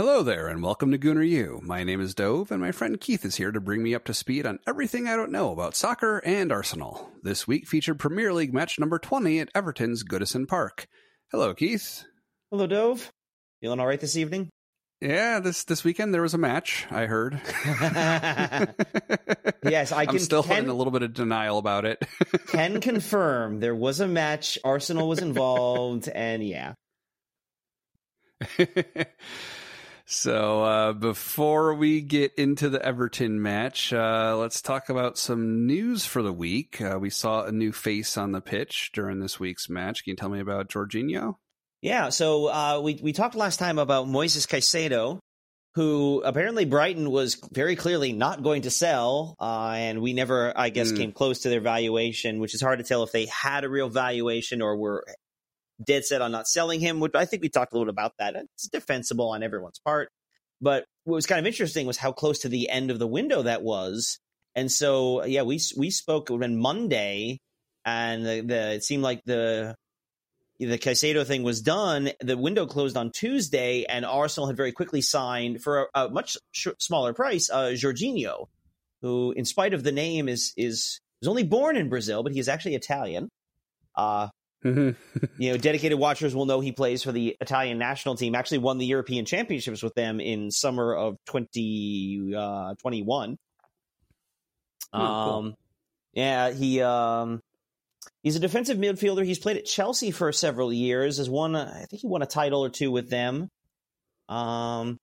Hello there, and welcome to Gooner U. My name is Dov, and my friend Keith is here to bring me up to speed on everything I don't know about soccer and Arsenal. This week featured Premier League match number 20 at Everton's Goodison Park. Hello, Keith. Hello, Dov. Feeling all right this evening? Yeah, this this weekend there was a match. I heard. yes, I can. I'm still can, in a little bit of denial about it. can confirm there was a match. Arsenal was involved, and yeah. So uh, before we get into the Everton match, uh, let's talk about some news for the week. Uh, we saw a new face on the pitch during this week's match. Can you tell me about Jorginho? Yeah, so uh, we we talked last time about Moises Caicedo, who apparently Brighton was very clearly not going to sell, uh, and we never, I guess, mm. came close to their valuation, which is hard to tell if they had a real valuation or were dead set on not selling him. Which I think we talked a little about that. It's defensible on everyone's part. But what was kind of interesting was how close to the end of the window that was. And so, yeah, we we spoke on Monday, and the, the it seemed like the the Caicedo thing was done. The window closed on Tuesday, and Arsenal had very quickly signed for a, a much sh- smaller price, uh, Jorginho, who, in spite of the name, is is was only born in Brazil, but he is actually Italian. Uh, Mm-hmm. you know, dedicated watchers will know he plays for the Italian national team. Actually, won the European Championships with them in summer of twenty uh, twenty one. Oh, um, cool. yeah, he um, he's a defensive midfielder. He's played at Chelsea for several years. Has won, I think he won a title or two with them. Um,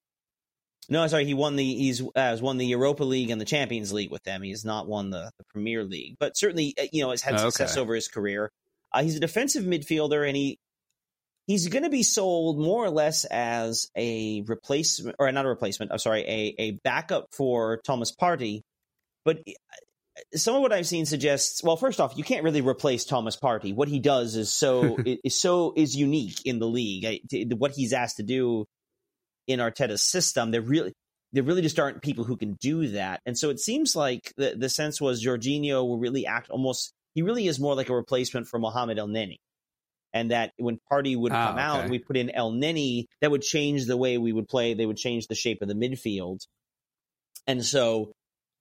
no, sorry, he won the he's uh, has won the Europa League and the Champions League with them. He has not won the, the Premier League, but certainly uh, you know has had success okay. over his career. Uh, he's a defensive midfielder, and he he's going to be sold more or less as a replacement, or not a replacement. I'm sorry, a a backup for Thomas Partey. But uh, some of what I've seen suggests, well, first off, you can't really replace Thomas Partey. What he does is so is so is unique in the league. I, what he's asked to do in Arteta's system, there really there really just aren't people who can do that. And so it seems like the the sense was Jorginho will really act almost he really is more like a replacement for Mohamed Elneny. And that when Partey would ah, come okay. out, we put in Elneny, that would change the way we would play. They would change the shape of the midfield. And so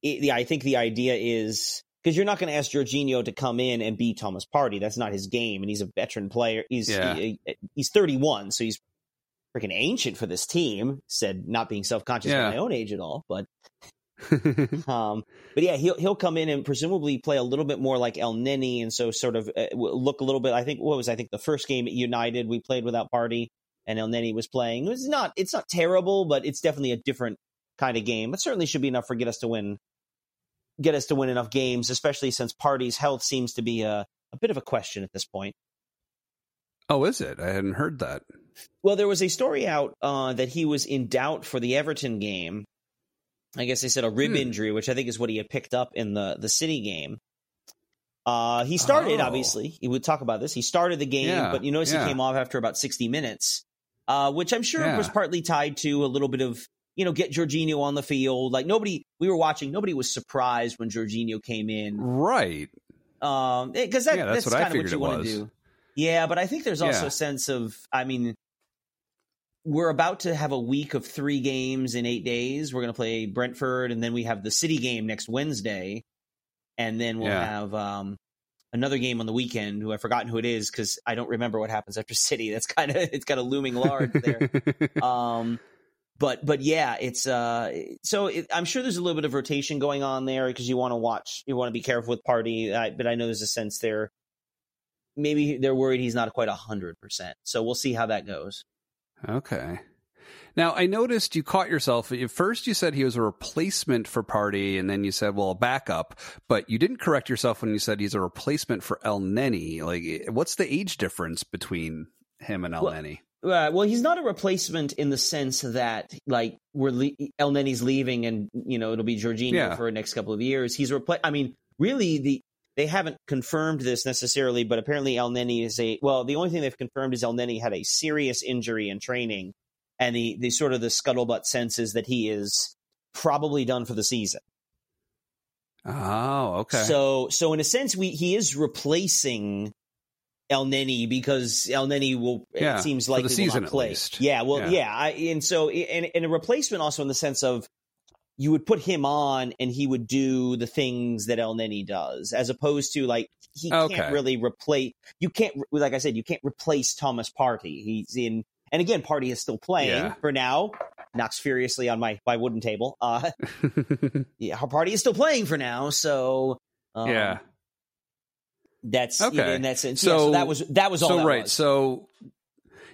it, yeah, I think the idea is because you're not going to ask Jorginho to come in and be Thomas Partey. That's not his game, and he's a veteran player. He's yeah. he, he's 31, so he's freaking ancient for this team. Said not being self conscious yeah. of my own age at all, but um, but yeah, he'll he'll come in and presumably play a little bit more like Elneny, and so sort of uh, look a little bit. I think what was I think the first game at United we played without Partey, and Elneny was playing. It was not it's not terrible, but it's definitely a different kind of game. It certainly should be enough for get us to win, get us to win enough games, especially since Partey's health seems to be a a bit of a question at this point. Oh, is it? I hadn't heard that. Well, there was a story out uh, that he was in doubt for the Everton game I guess they said a rib hmm. injury, which I think is what he had picked up in the the City game. Uh, he started, oh. obviously. He would talk about this. He started the game, yeah, but you notice yeah. he came off after about 60 minutes, uh, which I'm sure yeah. was partly tied to a little bit of, you know, get Jorginho on the field. Like nobody, we were watching, nobody was surprised when Jorginho came in. Right. Um, because that, that's, that's kind of what you want to do. Yeah, but I think there's also a sense of, I mean, we're about to have a week of three games in eight days. We're going to play Brentford, and then we have the City game next Wednesday, and then we'll yeah. have um, another game on the weekend. Who I've forgotten who it is because I don't remember what happens after City. That's kind of it's got a looming large there. um, but but yeah, it's uh, so it, I'm sure there's a little bit of rotation going on there because you want to watch, you want to be careful with Partey. I, but I know there's a sense there. Maybe they're worried he's not quite a hundred percent. So we'll see how that goes. Okay. Now I noticed you caught yourself. At first, you said he was a replacement for Partey, and then you said, "Well, a backup." But you didn't correct yourself when you said he's a replacement for Elneny. Like, what's the age difference between him and El well, Nenny? Uh, well, he's not a replacement in the sense that like we're le- Elneny's leaving, and you know it'll be Jorginho yeah. for the next couple of years. He's replace. I mean, really, the they haven't confirmed this necessarily, but apparently Elneny is a well. The only thing they've confirmed is Elneny had a serious injury in training, and the the sort of the scuttlebutt sense is that he is probably done for the season. Oh, okay. So so in a sense, we he is replacing Elneny because Elneny will Yeah, it seems like the he will season not play. Yeah, well, Yeah. yeah, I, and so and, and a replacement also in the sense of you would put him on and he would do the things that Elneny does, as opposed to like he Okay. can't really replace. You can't, like I said, you can't replace Thomas Partey. He's in, and again, Partey is still playing Yeah. for now. Knocks furiously on my my wooden table. Uh, yeah, Partey is still playing for now. So um, yeah. that's you know, Okay. in that sense. So- yeah, so that was that was all. So right. was. So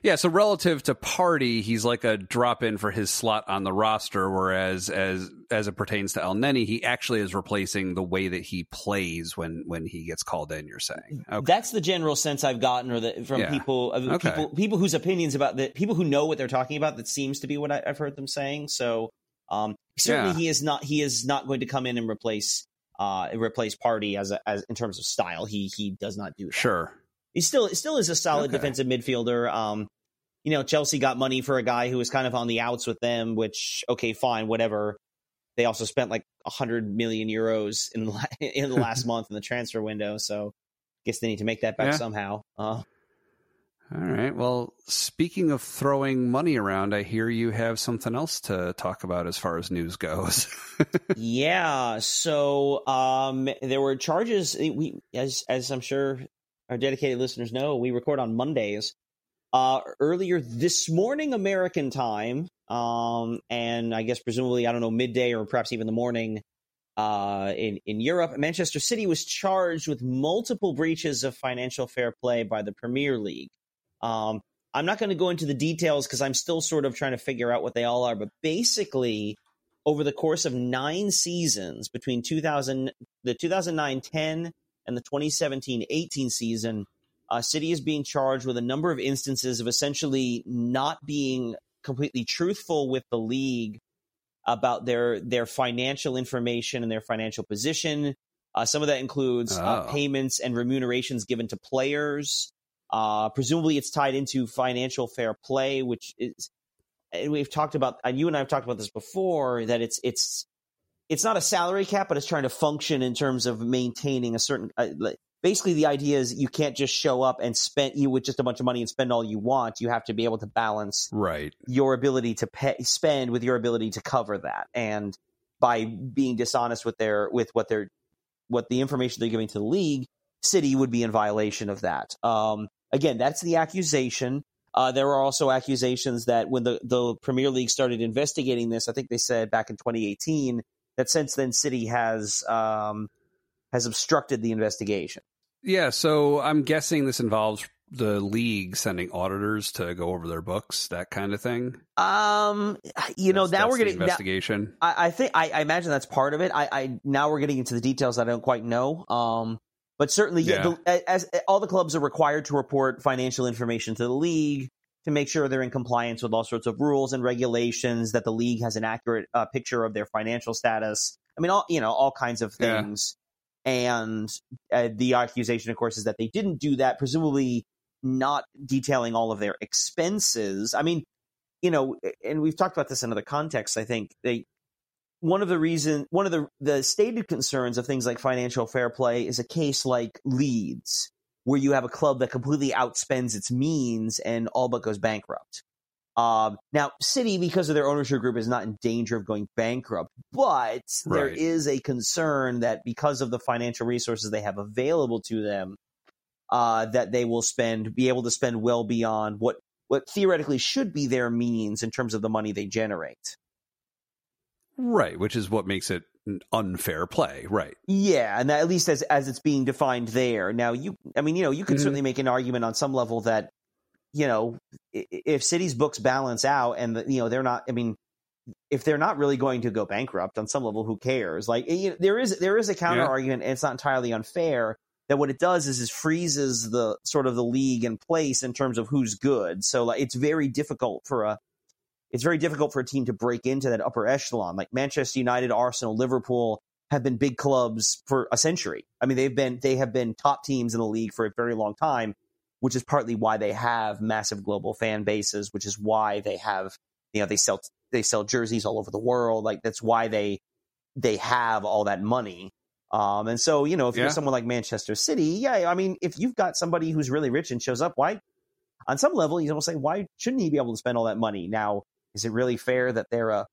yeah. So relative to Partey, he's like a drop in for his slot on the roster, whereas as as it pertains to Elneny, he actually is replacing the way that he plays when when he gets called in. You're saying okay. That's the general sense I've gotten, or that from Yeah. people, of Okay. people, people whose opinions about the people who know what they're talking about. That seems to be what I, I've heard them saying. So, um, certainly Yeah. he is not he is not going to come in and replace uh replace Partey as a, as in terms of style. He he does not do that. Sure. He still still is a solid Okay. defensive midfielder. Um, you know, Chelsea got money for a guy who was kind of on the outs with them, which okay, fine, whatever. They also spent like a hundred million euros in the la- in the last month in the transfer window, so I guess they need to make that back Yeah. somehow. Uh, All right. Well, speaking of throwing money around, I hear you have something else to talk about as far as news goes. yeah, so um, there were charges. We, as as I'm sure our dedicated listeners know, we record on Mondays. Uh, earlier this morning, American time, um, and I guess presumably I don't know midday or perhaps even the morning uh, in in Europe, Manchester City was charged with multiple breaches of financial fair play by the Premier League. Um, I'm not going to go into the details because I'm still sort of trying to figure out what they all are, but basically, over the course of nine seasons between 2000, the 2009-10 and the 2017-18 season, uh, City is being charged with a number of instances of essentially not being completely truthful with the league about their their financial information and their financial position. Uh, some of that includes uh, Oh. payments and remunerations given to players. Uh, presumably, it's tied into financial fair play, which is and we've talked about. And you and I have talked about this before that it's it's it's not a salary cap, but it's trying to function in terms of maintaining a certain. Uh, basically, the idea is you can't just show up and spend you with just a bunch of money and spend all you want. You have to be able to balance right. your ability to pay, spend with your ability to cover that and by being dishonest with their with what they're what the information they're giving to the league city would be in violation of that um, again that's the accusation uh, there are also accusations that when the, the premier league started investigating this i think they said back in 2018 that since then city has um, has obstructed the investigation Yeah. So I'm guessing this involves the league sending auditors to go over their books, that kind of thing. um you know That's- now that's we're getting now- investigation. I, I think I, I imagine that's part of it. I, I now we're getting into the details that I don't quite know. Um, but certainly, yeah, Yeah. the, as, as all the clubs are required to report financial information to the league to make sure they're in compliance with all sorts of rules and regulations. That the league has an accurate uh, picture of their financial status. I mean, all you know, all kinds of Yeah. things. And uh, the accusation, of course, is that they didn't do that. Presumably, not detailing all of their expenses. I mean, you know, and we've talked about this in other contexts. I think they one of the reason one of the the stated concerns of things like financial fair play is a case like Leeds, where you have a club that completely outspends its means and all but goes bankrupt. Um, now, City, because of their ownership group, is not in danger of going bankrupt, but there Right. is a concern that because of the financial resources they have available to them, uh, that they will spend, be able to spend well beyond what what theoretically should be their means in terms of the money they generate. Right. Which is what makes it unfair play. Right. Yeah, and that, at least as as it's being defined there. Now, you, I mean, you know, you could Mhm. certainly make an argument on some level that, you know, if City's books balance out and the, you know they're not, I mean, if they're not really going to go bankrupt on some level, who cares? Like, you know, there is there is a counter Yeah. argument, and it's not entirely unfair. That what it does is is freezes the sort of the league in place in terms of who's good. So like, it's very difficult for a it's very difficult for a team to break into that upper echelon. Like Manchester United, Arsenal, Liverpool have been big clubs for a century. I mean, they've been they have been top teams in the league for a very long time, which is partly why they have massive global fan bases, which is why they have you know they sell they sell jerseys all over the world. Like that's why they they have all that money. Um, and so, you know, if Yeah. you're someone like Manchester City, yeah, I mean, if you've got somebody who's really rich and shows up, why, on some level, you almost say, why shouldn't he be able to spend all that money? Now, is it really fair that they're a,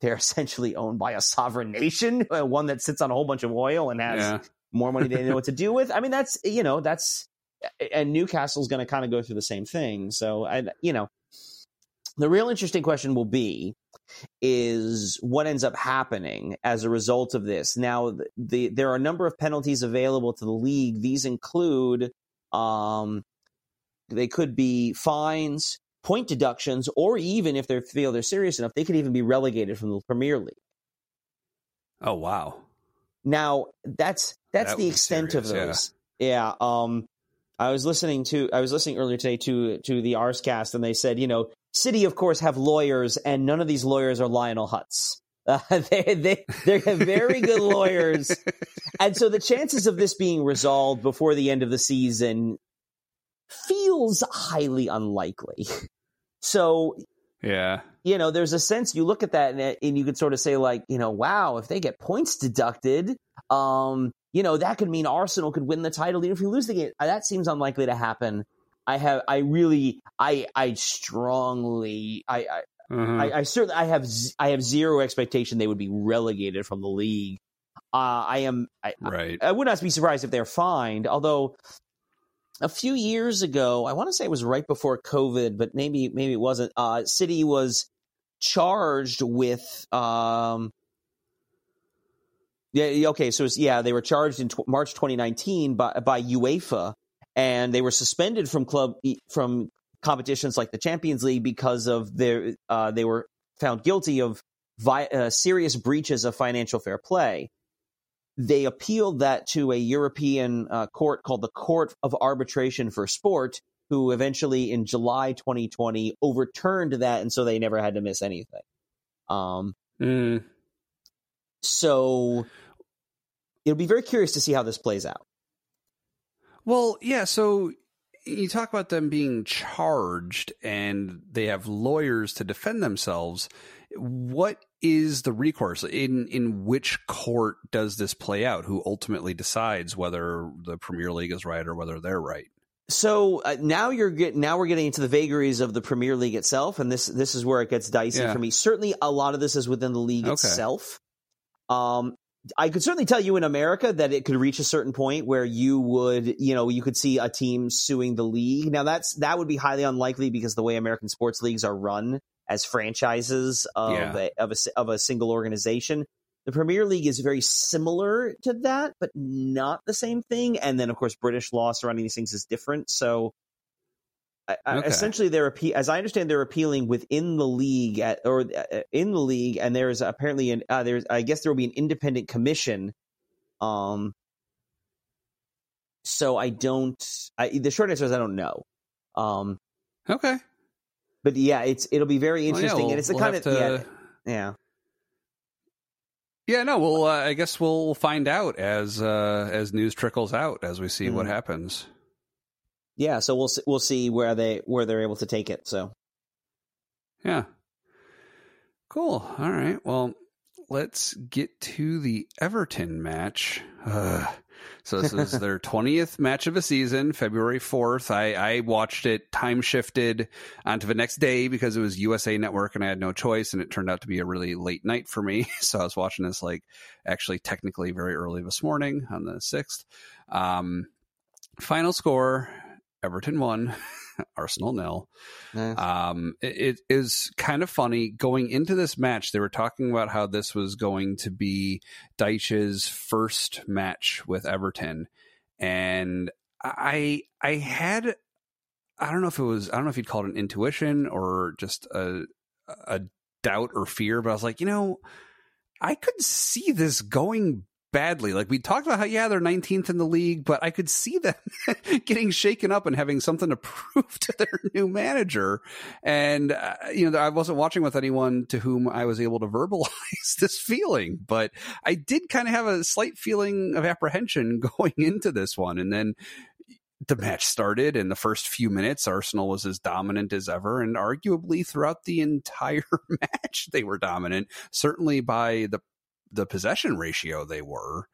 they're essentially owned by a sovereign nation, uh, one that sits on a whole bunch of oil and has Yeah. more money than they know what to do with? I mean, that's, you know, that's, and Newcastle's going to kind of go through the same thing. So, I, you know, the real interesting question will be is what ends up happening as a result of this. Now, the, the there are a number of penalties available to the league. These include um, they could be fines, point deductions, or even if they feel they're serious enough, they could even be relegated from the Premier League. Oh wow. Now, that's that's That the extent of serious, those. Yeah. Um, I was listening to I was listening earlier today to to the Arsecast, and they said, you know, City, of course, have lawyers, and none of these lawyers are Lionel Hutz. Uh, they they they're very good lawyers, and so the chances of this being resolved before the end of the season feels highly unlikely. So Yeah. you know, there's a sense you look at that and, and you could sort of say like, you know, wow, if they get points deducted, um, you know, that could mean Arsenal could win the title even if we lose the game. That seems unlikely to happen. I have, I really, I, I strongly, I, I, Uh-huh. I, I certainly, I have, z- I have zero expectation they would be relegated from the league. Uh, I am, I, right. I would not be surprised if they're fined. Although a few years ago, I want to say it was right before COVID, but maybe maybe it wasn't. Uh, City was charged with. Um, yeah. Okay. So yeah, they were charged in March 2019 by by UEFA, and they were suspended from club from competitions like the Champions League because of their. Uh, they were found guilty of vi- uh, serious breaches of financial fair play they appealed that to a European uh, court called the Court of Arbitration for Sport, who eventually in July 2020 overturned that, and so they never had to miss anything. Um, Mm. so it'll be very curious to see how this plays out. Well, yeah. So you talk about them being charged and they have lawyers to defend themselves. What is the recourse in in which court does this play out? Who ultimately decides whether the Premier League is right or whether they're right? So uh, now you're get, now we're getting into the vagaries of the Premier League itself, and this this is where it gets dicey Yeah. for me. Certainly, a lot of this is within the league Okay. itself. Um, I could certainly tell you in America that it could reach a certain point where you would, you know, you could see a team suing the league. Now that's that would be highly unlikely because the way American sports leagues are run as franchises of Yeah. a, of a of a single organization. The Premier League is very similar to that, but not the same thing. And then, of course, British law surrounding these things is different. So, I, I- essentially, they're as I understand, they're appealing within the league at, or uh, in the league, and there is apparently an uh, there's I guess there will be an independent commission. Um. So I don't. I, the short answer is I don't know. Um. Okay. But yeah, it's it'll be very Well, yeah, interesting, we'll- and it's the we'll kind of yeah, to- yeah. Yeah, no. Well, uh, I guess we'll find out as uh, as news trickles out as we see what Mhm. happens. yeah so we'll see, we'll see where they where they're able to take it so Yeah. Cool. All right. Well, let's get to the Everton match. Ugh. So this is their 20th match of a season, February 4th. I, I watched it time shifted onto the next day because it was USA Network and I had no choice. And it turned out to be a really late night for me. So I was watching this like actually technically very early this morning on the 6th. Um, final score Everton won, Arsenal nil. eh. Um, it, it is kind of funny going into this match. They were talking about how this was going to be Dyche's first match with Everton, and I I had I don't know if it was I don't know if you'd call it an intuition or just a a doubt or fear, but I was like, you know, I could see this going badly. Like we talked about how yeah they're 19th in the league, but I could see them getting shaken up and having something to prove to their new manager. And uh, you know I wasn't watching with anyone to whom I was able to verbalize this feeling, but I did kind of have a slight feeling of apprehension going into this one, and then. The match started, and the first few minutes, Arsenal was as dominant as ever, and arguably throughout the entire match, they were dominant. Certainly by the the possession ratio they were.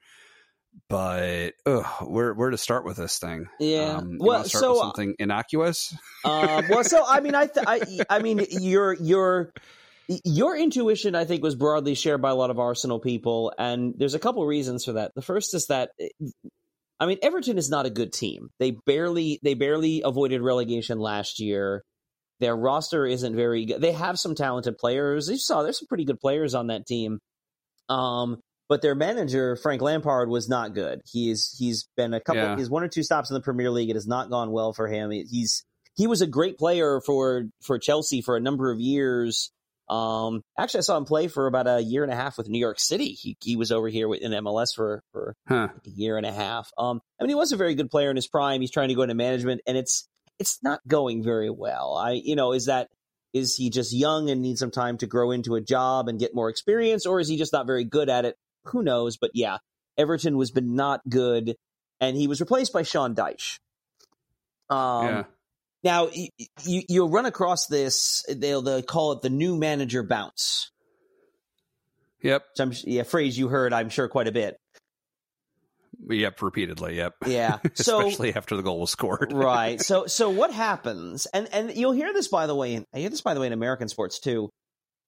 but ugh, where where to start with this thing? Yeah. Um, Well, start so, with uh, something innocuous. Um, well, so I mean, I, th- I, I mean, your your your intuition, I think, was broadly shared by a lot of Arsenal people, and there's a couple reasons for that. The first is that, I mean, Everton is not a good team. They barely they barely avoided relegation last year. Their roster isn't very good. They have some talented players. You saw there's some pretty good players on that team. Um, but their manager Frank Lampard was not good. He's he's been a couple. Yeah. He's one or two stops in the Premier League. It has not gone well for him. He's he was a great player for for Chelsea for a number of years. Um, actually, I saw him play for about a year and a half with New York City. He he was over here with- in MLS for for Huh. a year and a half. Um, I mean, he was a very good player in his prime. He's trying to go into management, and it's it's not going very well. I you know is that is he just young and needs some time to grow into a job and get more experience, or is he just not very good at it? Who knows? But yeah, Everton was been not good, and he was replaced by Sean Dyche. Um, yeah. now you, you you'll run across this. They'll, they'll call it the new manager bounce. Yep. I'm yeah, phrase you heard, I'm sure, quite a bit. Yep. Repeatedly. Yep. Yeah. So Especially after the goal was scored. right. So so what happens? And and you'll hear this by the way. In, I hear this by the way in American sports too.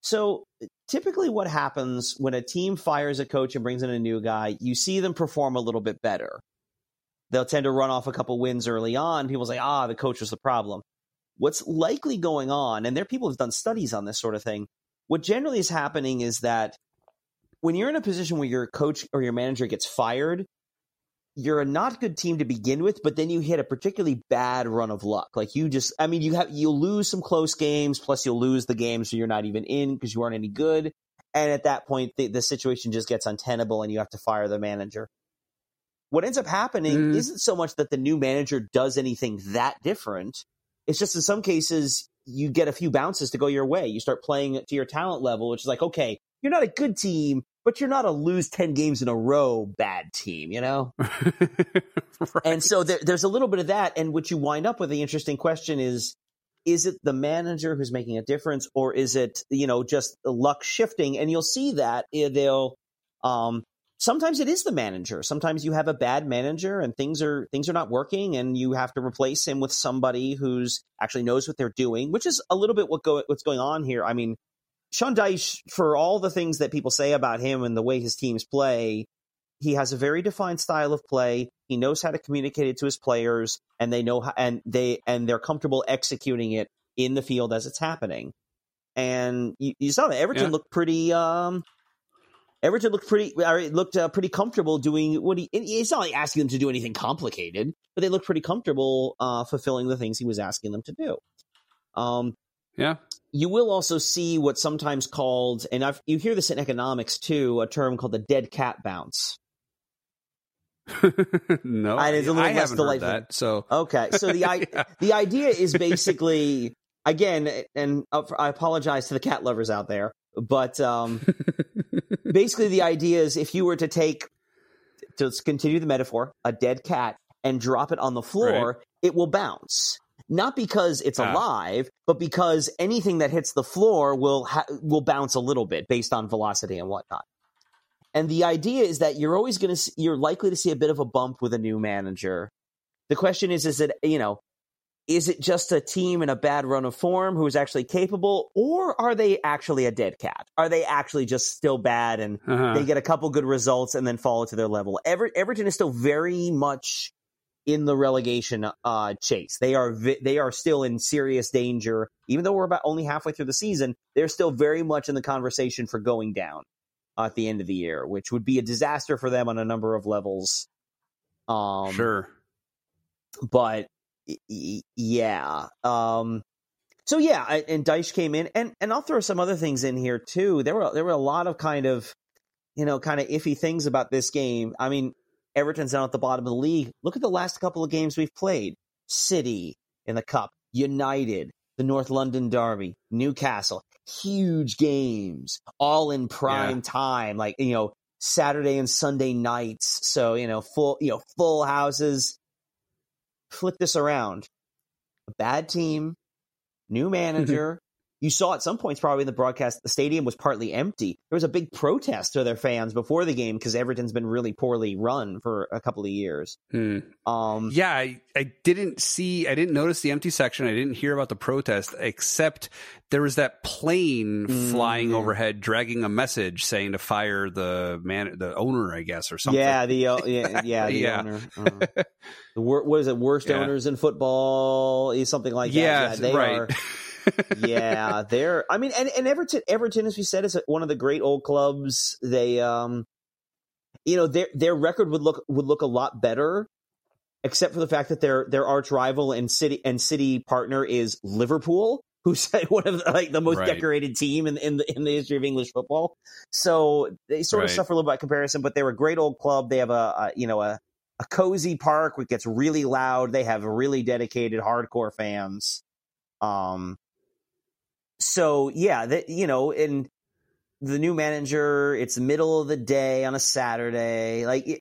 So typically, what happens when a team fires a coach and brings in a new guy? You see them perform a little bit better. They'll tend to run off a couple wins early on. People say, "Ah, the coach was the problem." What's likely going on, and there are people who've done studies on this sort of thing. What generally is happening is that when you're in a position where your coach or your manager gets fired, you're a not good team to begin with, but then you hit a particularly bad run of luck. Like you just, I mean, you have, you'll lose some close games, plus you'll lose the games so you're not even in because you aren't any good. And at that point, the, the situation just gets untenable and you have to fire the manager. What ends up happening Mm. isn't so much that the new manager does anything that different. It's just in some cases, you get a few bounces to go your way. You start playing to your talent level, which is like, okay, you're not a good team, but you're not a lose 10 games in a row bad team, you know? right. And so there, there's a little bit of that. And what you wind up with, the interesting question is, is it the manager who's making a difference or is it, you know, just luck shifting? And you'll see that eh, they'll, um, sometimes it is the manager. Sometimes you have a bad manager and things are, things are not working and you have to replace him with somebody who's actually knows what they're doing, which is a little bit what go, what's going on here. I mean, Sean Dyche, for all the things that people say about him and the way his teams play, he has a very defined style of play. He knows how to communicate it to his players, and they know how, and they and they're comfortable executing it in the field as it's happening. And you, you saw that Everton Yeah. looked pretty. Um, Everton looked pretty. Or it looked uh, pretty comfortable doing what he. It's not like asking them to do anything complicated, but they looked pretty comfortable uh, fulfilling the things he was asking them to do. Um, yeah. You will also see what's sometimes called, and I've, you hear this in economics too, a term called the dead cat bounce. no, I- it's a little I less delightful. that. So Okay, so the Yeah. the idea is basically again, and I apologize to the cat lovers out there, but um, basically the idea is if you were to take to continue the metaphor, a dead cat and drop it on the floor, it will bounce. Not because it's Ah. alive, but because anything that hits the floor will ha- will bounce a little bit based on velocity and whatnot. And the idea is that you're always going to you're likely to see a bit of a bump with a new manager. The question is, is it you know, is it just a team in a bad run of form who is actually capable, or are they actually a dead cat? Are they actually just still bad and uh-huh. they get a couple good results and then fall to their level. Ever- Everton is still very much in the relegation uh, chase. They are vi- they are still in serious danger, even though we're about only halfway through the season. They're still very much in the conversation for going down at the end of the year, which would be a disaster for them on a number of levels. Um, sure. but y- y- yeah. Um, so yeah, I- and Dyche came in, and and I'll throw some other things in here too. There were there were a lot of kind of, you know, kind of iffy things about this game. I mean, Everton's down at the bottom of the league. Look at the last couple of games we've played: City in the cup, United, the North London Derby, Newcastle. Huge games, all in prime Yeah. time, like you know. Saturday and Sunday nights, so you know, full you know, full houses flip this around. A bad team, new manager. You saw at some points probably in the broadcast the stadium was partly empty. There was a big protest to their fans before the game because Everton's been really poorly run for a couple of years. Hmm. Um, Yeah, I, I didn't see, I didn't notice the empty section. I didn't hear about the protest, except there was that plane flying Mm. overhead, dragging a message saying to fire the man, the owner, I guess, or something. Yeah, the uh, yeah, yeah, the Yeah. owner. Uh, the wor- what is it? Worst Yeah. owners in football, is something like that. Yeah, Yeah, they right. are. yeah, they're. I mean, and, and Everton, Everton, as we said, is one of the great old clubs. They, um, you know, their their record would look would look a lot better, except for the fact that their their arch rival and city and city partner is Liverpool, who's one of the, like the most Right. decorated team in in the in the history of English football. So they sort of suffer a little bit by comparison, but they're a great old club. They have a, a you know a a cozy park which gets really loud. They have really dedicated hardcore fans. Um, so yeah, that you know, and the new manager, it's middle of the day on a Saturday. Like it,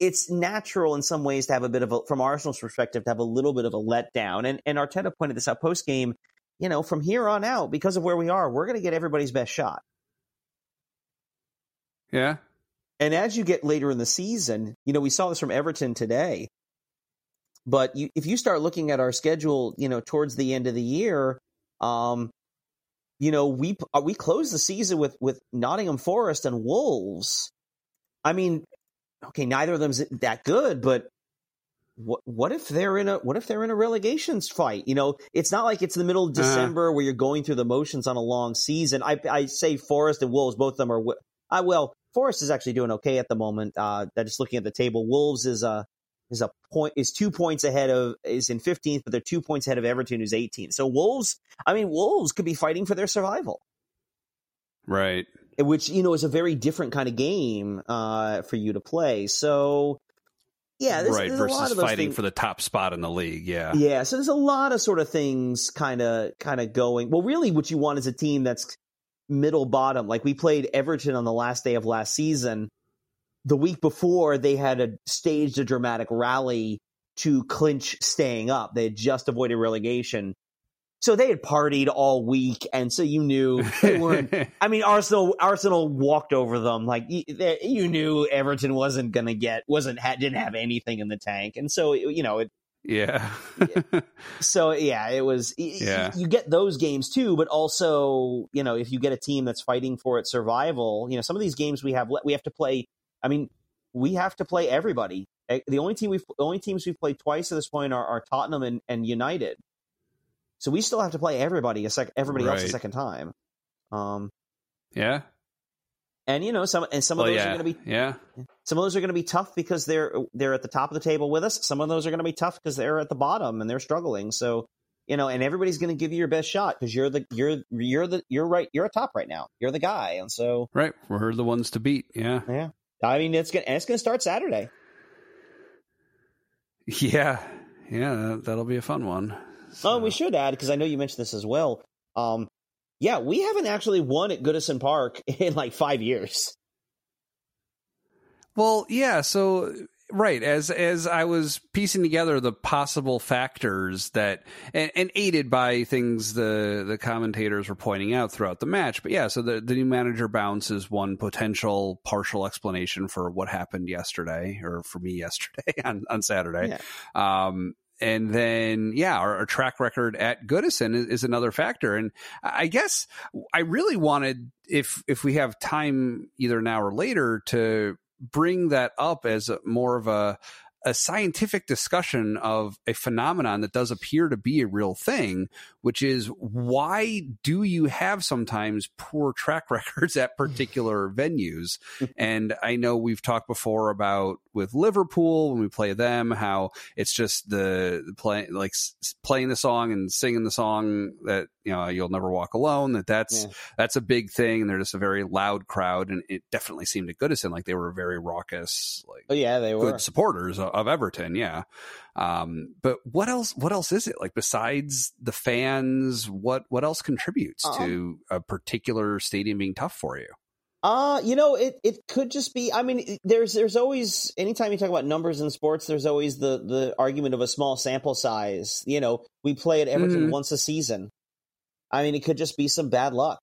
it's natural in some ways to have a bit of a, from Arsenal's perspective, to have a little bit of a letdown. And and Arteta pointed this out post game. You know, from here on out, because of where we are, we're going to get everybody's best shot. yeah. And as you get later in the season, you know, we saw this from Everton today. But you, if you start looking at our schedule, you know, towards the end of the year, um, you know, we uh, we close the season with with Nottingham Forest and Wolves. I mean, okay, neither of them's that good, but what what if they're in a what if they're in a relegations fight? You know, it's not like it's the middle of Uh-huh. December where you're going through the motions on a long season. I I say Forest and Wolves, both of them are. I well, Forest is actually doing okay at the moment. Uh, just looking at the table. Wolves is a is a point is two points ahead of is in 15th, but they're two points ahead of Everton, who's 18th. So Wolves, I mean, Wolves could be fighting for their survival Right. which you know is a very different kind of game uh, for you to play. So, yeah, there's, right. there's a lot Versus of fighting things. for the top spot in the league. Yeah. yeah, so there's a lot of sort of things kind of kind of going. Well, really, what you want is a team that's middle bottom. Like we played Everton on the last day of last season. The week before, they had a staged a dramatic rally to clinch staying up. They had just avoided relegation. So they had partied all week, and so you knew they weren't I mean, Arsenal Arsenal walked over them like you, they- you knew Everton wasn't going to get wasn't ha, didn't have anything in the tank, and so you know it. yeah. So yeah, it was. Yeah. you get those games too, but also you know if you get a team that's fighting for its survival, you know some of these games we have we have to play. I mean, we have to play everybody. The only team we've the only teams we've played twice at this point are, are Tottenham and, and United. So we still have to play everybody a sec everybody else a second time. Um, yeah. and you know some and some of Well, those yeah. are going to be Yeah. Some of those are going to be tough because they're they're at the top of the table with us. Some of those are going to be tough because they're at the bottom and they're struggling. So you know, and everybody's going to give you your best shot because you're the you're you're the you're right you're a top right now. You're the guy, and so Right. We're the ones to beat. Yeah. yeah. I mean, it's gonna and it's gonna start Saturday. Yeah. Yeah. that- That'll be a fun one. Oh, and we should add because I know you mentioned this as well. Um, yeah, we haven't actually won at Goodison Park in like five years. Well, yeah. So, right as as I was piecing together the possible factors that, and, and aided by things the the commentators were pointing out throughout the match. But yeah, so the the new manager bounce is one potential partial explanation for what happened yesterday, or for me yesterday on on Saturday. Yeah. Um, and then, yeah, our, our track record at Goodison is, is another factor. And I guess I really wanted, if if we have time, either now or later, to bring that up as a, more of a a scientific discussion of a phenomenon that does appear to be a real thing, which is why do you have sometimes poor track records at particular venues? And I know we've talked before about with Liverpool when we play them, how it's just the, the play like s- playing the song and singing the song that you know you'll never walk alone. That that's Yeah. that's a big thing. And they're just a very loud crowd, and it definitely seemed at Goodison like they were very raucous, like Oh yeah, they were. good supporters of, Everton. Yeah. Um, but what else, what else is it like besides the fans? What, what else contributes Um, to a particular stadium being tough for you? Uh, you know, it, it could just be. I mean, there's there's always anytime you talk about numbers in sports, there's always the the argument of a small sample size. You know, we play at Everton Mhm. once a season. I mean, it could just be some bad luck.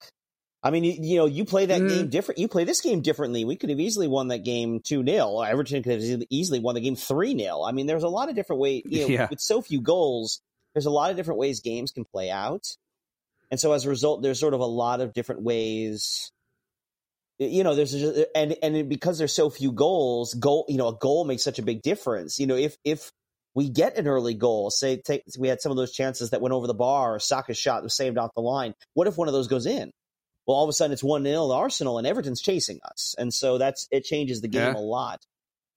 I mean, you, you know, you play that mm. game different. You play this game differently. We could have easily won that game two 0 Everton could have easily won the game three 0 I mean, there's a lot of different ways. You know, yeah. with so few goals, there's a lot of different ways games can play out, and so as a result, there's sort of a lot of different ways. You know, there's just, and and because there's so few goals, goal you know a goal makes such a big difference. You know, if if we get an early goal, say take, we had some of those chances that went over the bar, or Saka's shot was saved off the line. What if one of those goes in? Well, all of a sudden it's one 0 Arsenal and Everton's chasing us, and so that's it changes the game yeah. a lot.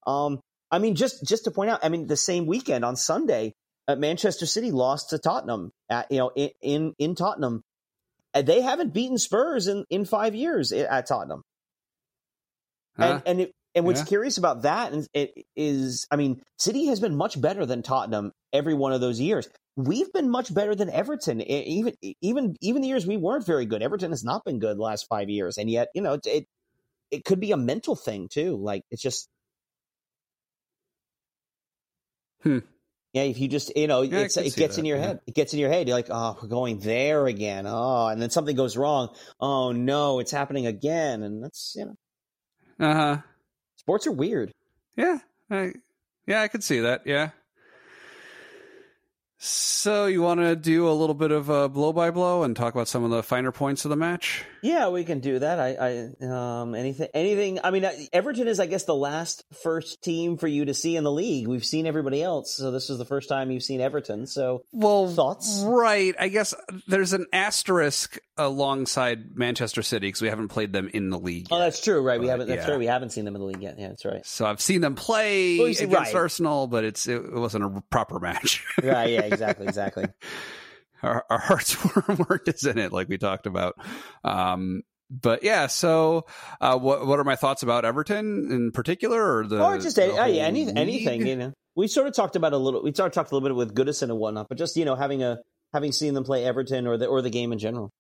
Um, I mean, just just to point out, I mean, the same weekend on Sunday, uh, Manchester City lost to Tottenham at you know in in, in Tottenham. And they haven't beaten Spurs in, in five years at Tottenham. Huh? And and it, and what's yeah. curious about that is, I mean, City has been much better than Tottenham every one of those years we've been much better than Everton. Even even even the years we weren't very good, Everton has not been good the last five years, and yet you know it it, it could be a mental thing too. Like it's just, hmm. yeah. If you just you know, yeah, it gets that. in your yeah. head. It gets in your head. You're like, oh, we're going there again. Oh, and then something goes wrong. Oh no, it's happening again, and that's you know, uh huh. Sports are weird. Yeah, I, yeah, I could see that. Yeah. So you want to do a little bit of a blow by blow and talk about some of the finer points of the match? Yeah, we can do that. I, I um, anything, anything. I mean, Everton is, I guess, the last first team for you to see in the league. We've seen everybody else, so this is the first time you've seen Everton. So, well, thoughts? Right. I guess there's an asterisk alongside Manchester City because we haven't played them in the league. Oh, that's true. Right. But, we haven't. That's yeah. right. We haven't seen them in the league yet. Yeah, that's right. So I've seen them play well, see, against right. Arsenal, but it's it wasn't a proper match. right. Yeah exactly, exactly. Our, our hearts weren't as in it, like we talked about. Um, but yeah, so uh, what what are my thoughts about Everton in particular, or the or just a, yeah, any, anything? You know, we sort of talked about a little. We sort of talked a little bit with Goodison and whatnot, but just you know, having a having seen them play Everton or the or the game in general.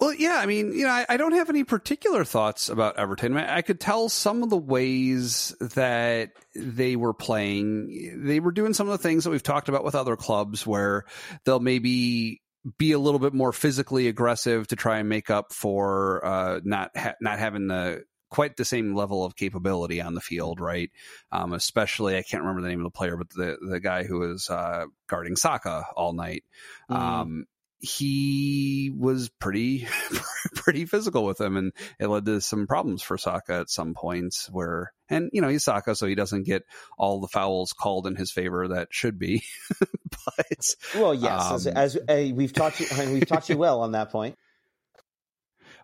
Well, yeah, I mean, you know, I, I, don't have any particular thoughts about Everton. I, I, could tell some of the ways that they were playing. They were doing some of the things that we've talked about with other clubs, where they'll maybe be a little bit more physically aggressive to try and make up for uh, not ha- not having the quite the same level of capability on the field, right? Um, especially, I can't remember the name of the player, but the the guy who was uh, guarding Saka all night. Mm. Um, he was pretty pretty physical with him and it led to some problems for Saka at some points where and you know he's Saka so he doesn't get all the fouls called in his favor that should be. But well yes um, as, as we've taught you we've taught you well on that point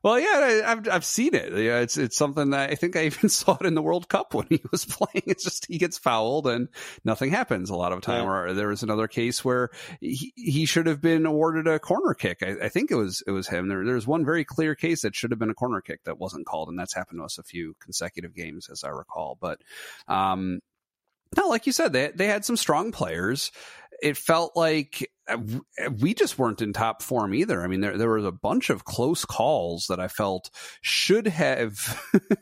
well, yeah, I, have I've seen it. Yeah, it's it's something that I think I even saw it in the World Cup when he was playing. It's just he gets fouled and nothing happens a lot of time. Yeah. Or there was another case where he, he should have been awarded a corner kick. I, I think it was it was him. There there's one very clear case that should have been a corner kick that wasn't called, and that's happened to us a few consecutive games as I recall. But um, no, like you said, they they had some strong players it felt like uh, we just weren't in top form either. I mean, there there was a bunch of close calls that I felt should have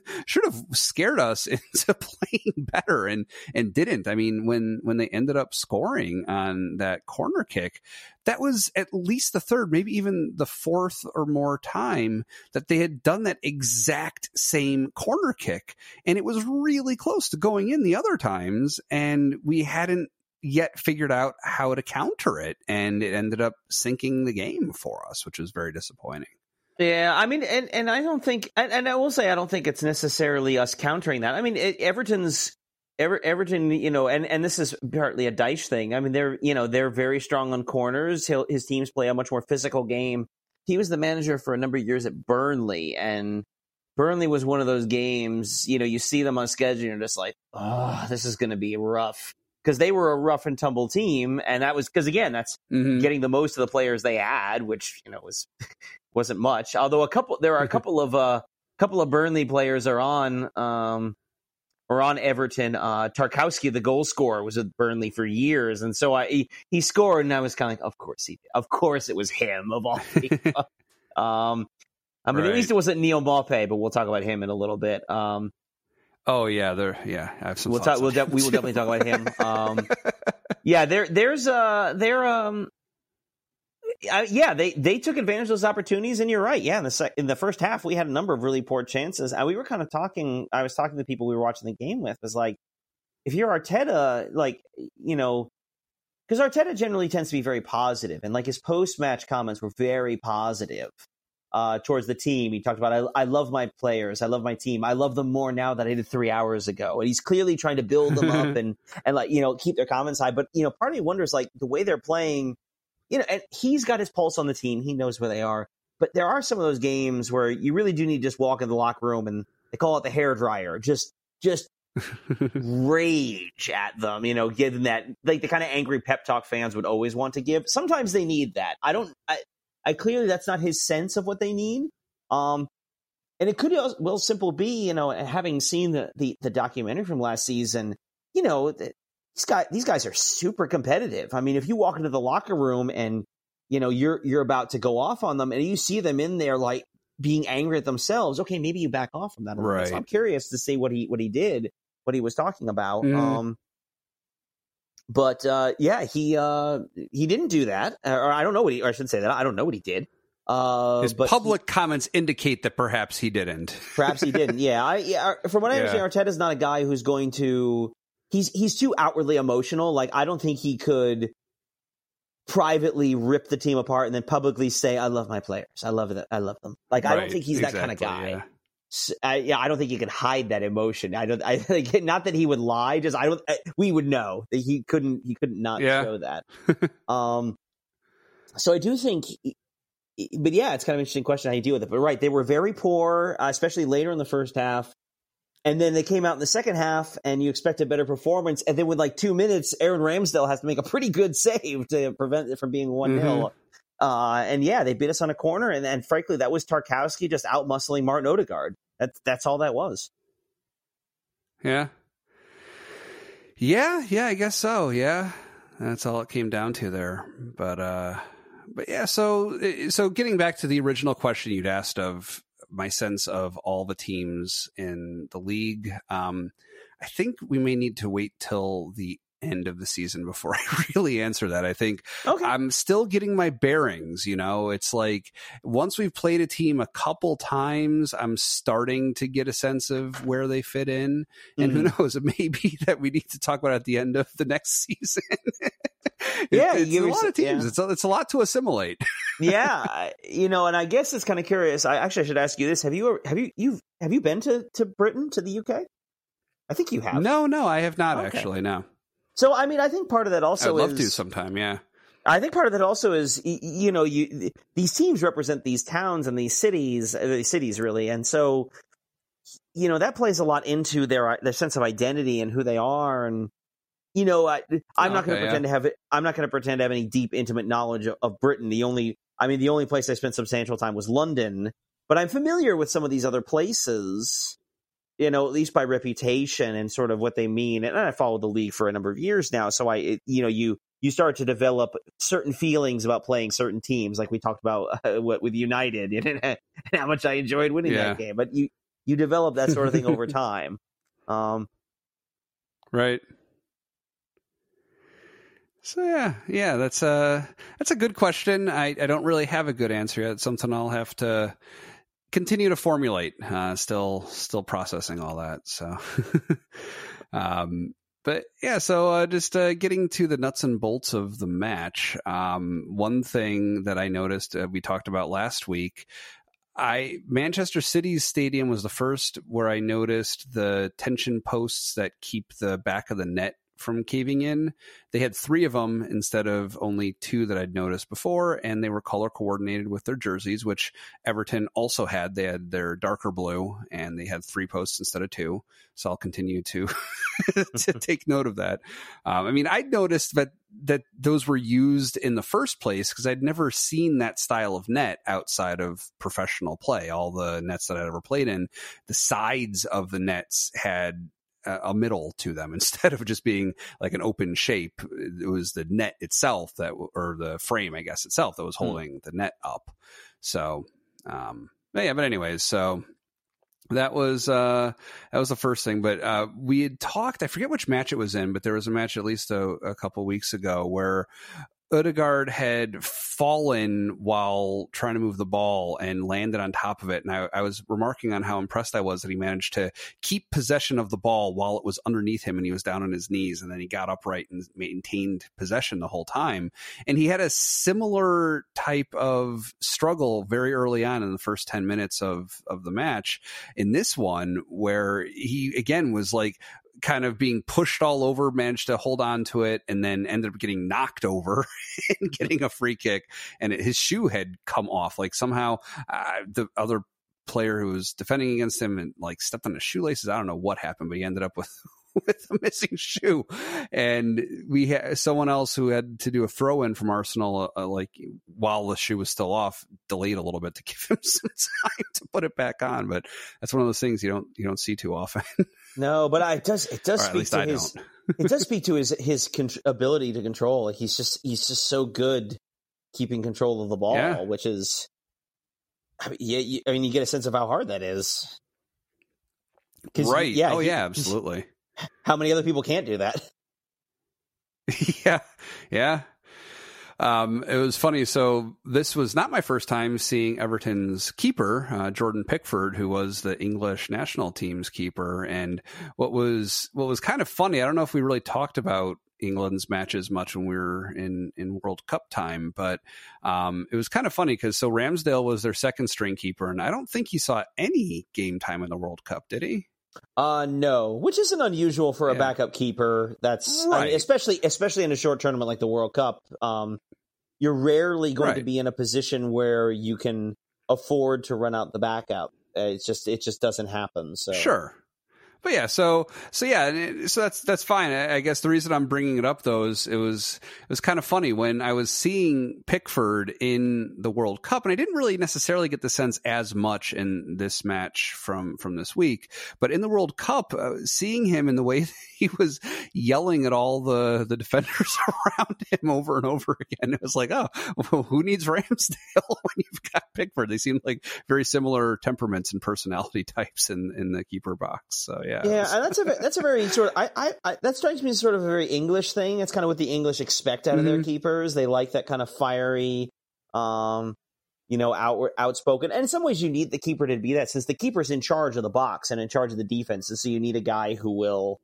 should have scared us into playing better and and didn't. I mean, when when they ended up scoring on that corner kick, that was at least the third, maybe even the fourth or more time that they had done that exact same corner kick, and it was really close to going in the other times, and we hadn't yet figured out how to counter it, and it ended up sinking the game for us, which was very disappointing. Yeah, I mean, and, and I don't think, and, and I will say, I don't think it's necessarily us countering that. I mean, it, Everton's Ever, Everton, you know, and, and this is partly a Dyche thing. I mean, they're you know they're very strong on corners. He'll, his teams play a much more physical game. He was the manager for a number of years at Burnley, and Burnley was one of those games. You know, you see them on schedule, and you're just like, oh, this is going to be rough because they were a rough and tumble team, and that was because again, that's mm-hmm. getting the most of the players they had, which you know was wasn't much. Although a couple, there are a couple of uh, couple of Burnley players are on um, or on Everton. Uh, Tarkowski, the goal scorer, was with Burnley for years, and so I he, he scored, and I was kind of like, of course he, did. of course it was him of all. um, I mean, right. at least it wasn't Neal Maupay, but we'll talk about him in a little bit. Um, Oh yeah, there. Yeah, I have some. We'll talk. We'll de- we will definitely talk about him. Um, yeah, there. There's uh there um uh, yeah, they they took advantage of those opportunities, and you're right. Yeah, in the sec- in the first half, we had a number of really poor chances, and we were kind of talking. I was talking to people we were watching the game with. Was like, if you're Arteta, like you know, because Arteta generally tends to be very positive, and like his post match comments were very positive uh, towards the team. He talked about, I, I, love my players. I love my team. I love them more now than I did three hours ago. And he's clearly trying to build them up and, and like, you know, keep their comments high. But, you know, part of me wonders like the way they're playing, you know, and he's got his pulse on the team. He knows where they are. But there are some of those games where you really do need to just walk in the locker room and they call it the hair dryer. Just, just rage at them, you know, give them that, like the kind of angry pep talk fans would always want to give. Sometimes they need that. I don't, I, I clearly that's not his sense of what they need. Um, and it could well simple be, you know, having seen the, the, the documentary from last season, you know, these guys these guys are super competitive. I mean, if you walk into the locker room and you know you're you're about to go off on them, and you see them in there like being angry at themselves, okay, maybe you back off from that. right. So I'm curious to see what he what he did, what he was talking about. Mm. Um, but uh, yeah, he uh, he didn't do that, or I don't know what he. Or I should say that I don't know what he did. Uh, His public he, comments indicate that perhaps he didn't. perhaps he didn't. Yeah, I yeah. From what I yeah. understand, is not a guy who's going to. He's he's too outwardly emotional. Like I don't think he could privately rip the team apart and then publicly say, "I love my players. I love that. I love them." Like right, I don't think he's exactly, that kind of guy. Yeah. I, yeah, I don't think you can hide that emotion. I don't. I think not that he would lie. Just I don't. I, we would know that he couldn't. He couldn't not yeah. show that. um. So I do think, but yeah, it's kind of an interesting question how you deal with it. But right, they were very poor, uh, especially later in the first half, and then they came out in the second half, and you expect a better performance, and then with like two minutes, Aaron Ramsdale has to make a pretty good save to prevent it from being one 0 mm-hmm. Uh, and yeah, they beat us on a corner, and, and frankly, that was Tarkowski just out muscling Martin Odegaard. That's that's all that was. Yeah. Yeah, yeah, I guess so. Yeah, that's all it came down to there. But uh, but yeah, so so getting back to the original question you'd asked of my sense of all the teams in the league, um, I think we may need to wait till the end of the season before I really answer that. I think okay. I'm still getting my bearings, you know. It's like once we've played a team a couple times, I'm starting to get a sense of where they fit in. And mm-hmm. who knows, it may be that we need to talk about at the end of the next season. yeah, it's a lot of teams. Yeah. It's a, it's a lot to assimilate. yeah, you know, and I guess it's kind of curious. I actually I should ask you this: Have you have you you have you been to to Britain to the UK? I think you have. No, no, I have not okay. actually. No. So I mean, I think part of that also I'd love is, to sometime. Yeah. I think part of that also is you know you these teams represent these towns and these cities, uh, these cities really, and so you know that plays a lot into their their sense of identity and who they are and you know I, am not going to pretend yeah. to have I'm not going to pretend to have any deep intimate knowledge of, of Britain. The only I mean the only place I spent substantial time was London, but I'm familiar with some of these other places you know, at least by reputation and sort of what they mean. And I followed the league for a number of years now, so I, it, you know, you you start to develop certain feelings about playing certain teams, like we talked about uh, what with United and, how much I enjoyed winning yeah. that game. But you you develop that sort of thing over time. Um, right. So yeah, yeah, that's a that's a good question. I, I don't really have a good answer yet. It's something I'll have to continue to formulate. Uh, still, still processing all that. So, um, but yeah, so uh, just uh, getting to the nuts and bolts of the match. Um, one thing that I noticed uh, we talked about last week. I Manchester City's stadium was the first where I noticed the tension posts that keep the back of the net from caving in. They had three of them instead of only two that I'd noticed before, and they were color coordinated with their jerseys, which Everton also had. They had their darker blue, and they had three posts instead of two. So I'll continue to to take note of that. Um, I mean, I'd noticed that that those were used in the first place because I'd never seen that style of net outside of professional play. All the nets that I'd ever played in, the sides of the nets had a middle to them instead of just being like an open shape. It was the net itself that, or the frame, I guess itself that was hmm. holding mm. the net up. So, um, yeah, but anyways, so that was uh that was the first thing but uh we had talked i forget which match it was in but there was a match at least a, a couple weeks ago where Odegaard had fallen while trying to move the ball and landed on top of it. And I, I, was remarking on how impressed I was that he managed to keep possession of the ball while it was underneath him and he was down on his knees. And then he got upright and maintained possession the whole time. And he had a similar type of struggle very early on in the first 10 minutes of, of the match in this one, where he again was like, kind of being pushed all over, managed to hold on to it, and then ended up getting knocked over and getting a free kick. And it, his shoe had come off. Like somehow uh, the other player who was defending against him and like stepped on his shoelaces. I don't know what happened, but he ended up with with a missing shoe. And we had someone else who had to do a throw in from Arsenal, uh, like while the shoe was still off, delayed a little bit to give him some time to put it back on. But that's one of those things you don't you don't see too often. No, but I, it does it does speak to I his it does speak to his his con- ability to control. He's just he's just so good keeping control of the ball, yeah. which is. I mean, yeah, I mean, you get a sense of how hard that is. Right. Yeah. Oh, he, yeah. Absolutely how many other people can't do that? yeah, yeah. Um, it was funny. So this was not my first time seeing Everton's keeper, uh, Jordan Pickford, who was the English national team's keeper. And what was what was kind of funny. I don't know if we really talked about England's matches much when we were in in World Cup time, but um, it was kind of funny because so Ramsdale was their second string keeper, and I don't think he saw any game time in the World Cup, did he? Uh no, which isn't unusual for a yeah. backup keeper. That's right. I mean, especially especially in a short tournament like the World Cup. Um, you're rarely going right. to be in a position where you can afford to run out the backup. It's just it just doesn't happen. So sure, but yeah, so so yeah, so that's that's fine. I, guess the reason I'm bringing it up though is it was it was kind of funny when I was seeing Pickford in the World Cup, and I didn't really necessarily get the sense as much in this match from from this week, but in the World Cup, uh, seeing him in the way he was yelling at all the the defenders around him over and over again, it was like, oh, well, who needs Ramsdale when you've got Pickford? They seem like very similar temperaments and personality types in in the keeper box. So yeah, and that's a that's a very sort of I, I, I that strikes me as sort of a very English thing. It's kind of what the English expect out of mm-hmm. their keepers. They like that kind of fiery, um, you know, outward outspoken. And in some ways, you need the keeper to be that since the keeper's in charge of the box and in charge of the defense, and so you need a guy who will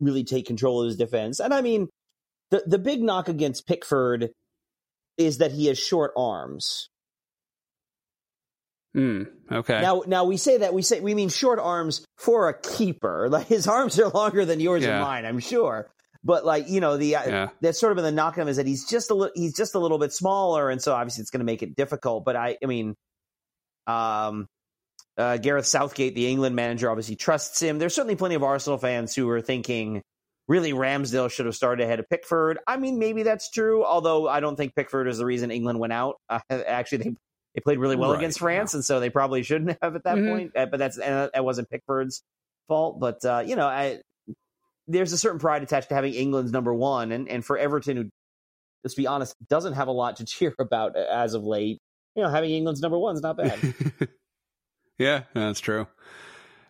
really take control of his defense. And I mean, the the big knock against Pickford is that he has short arms. Mm, okay. Now, now we say that we say we mean short arms for a keeper. Like his arms are longer than yours yeah. and mine, I'm sure. But like you know, the uh, yeah. that's sort of been the knock on him is that he's just a little he's just a little bit smaller, and so obviously it's going to make it difficult. But I, I mean, um, uh, Gareth Southgate, the England manager, obviously trusts him. There's certainly plenty of Arsenal fans who are thinking really Ramsdale should have started ahead of Pickford. I mean, maybe that's true, although I don't think Pickford is the reason England went out. Uh, actually, they they played really well right. against France, and so they probably shouldn't have at that mm-hmm. point. Uh, but that's uh, that wasn't Pickford's fault. But uh, you know, I, there's a certain pride attached to having England's number one, and and for Everton, who let's be honest, doesn't have a lot to cheer about as of late. You know, having England's number one is not bad. yeah, that's true.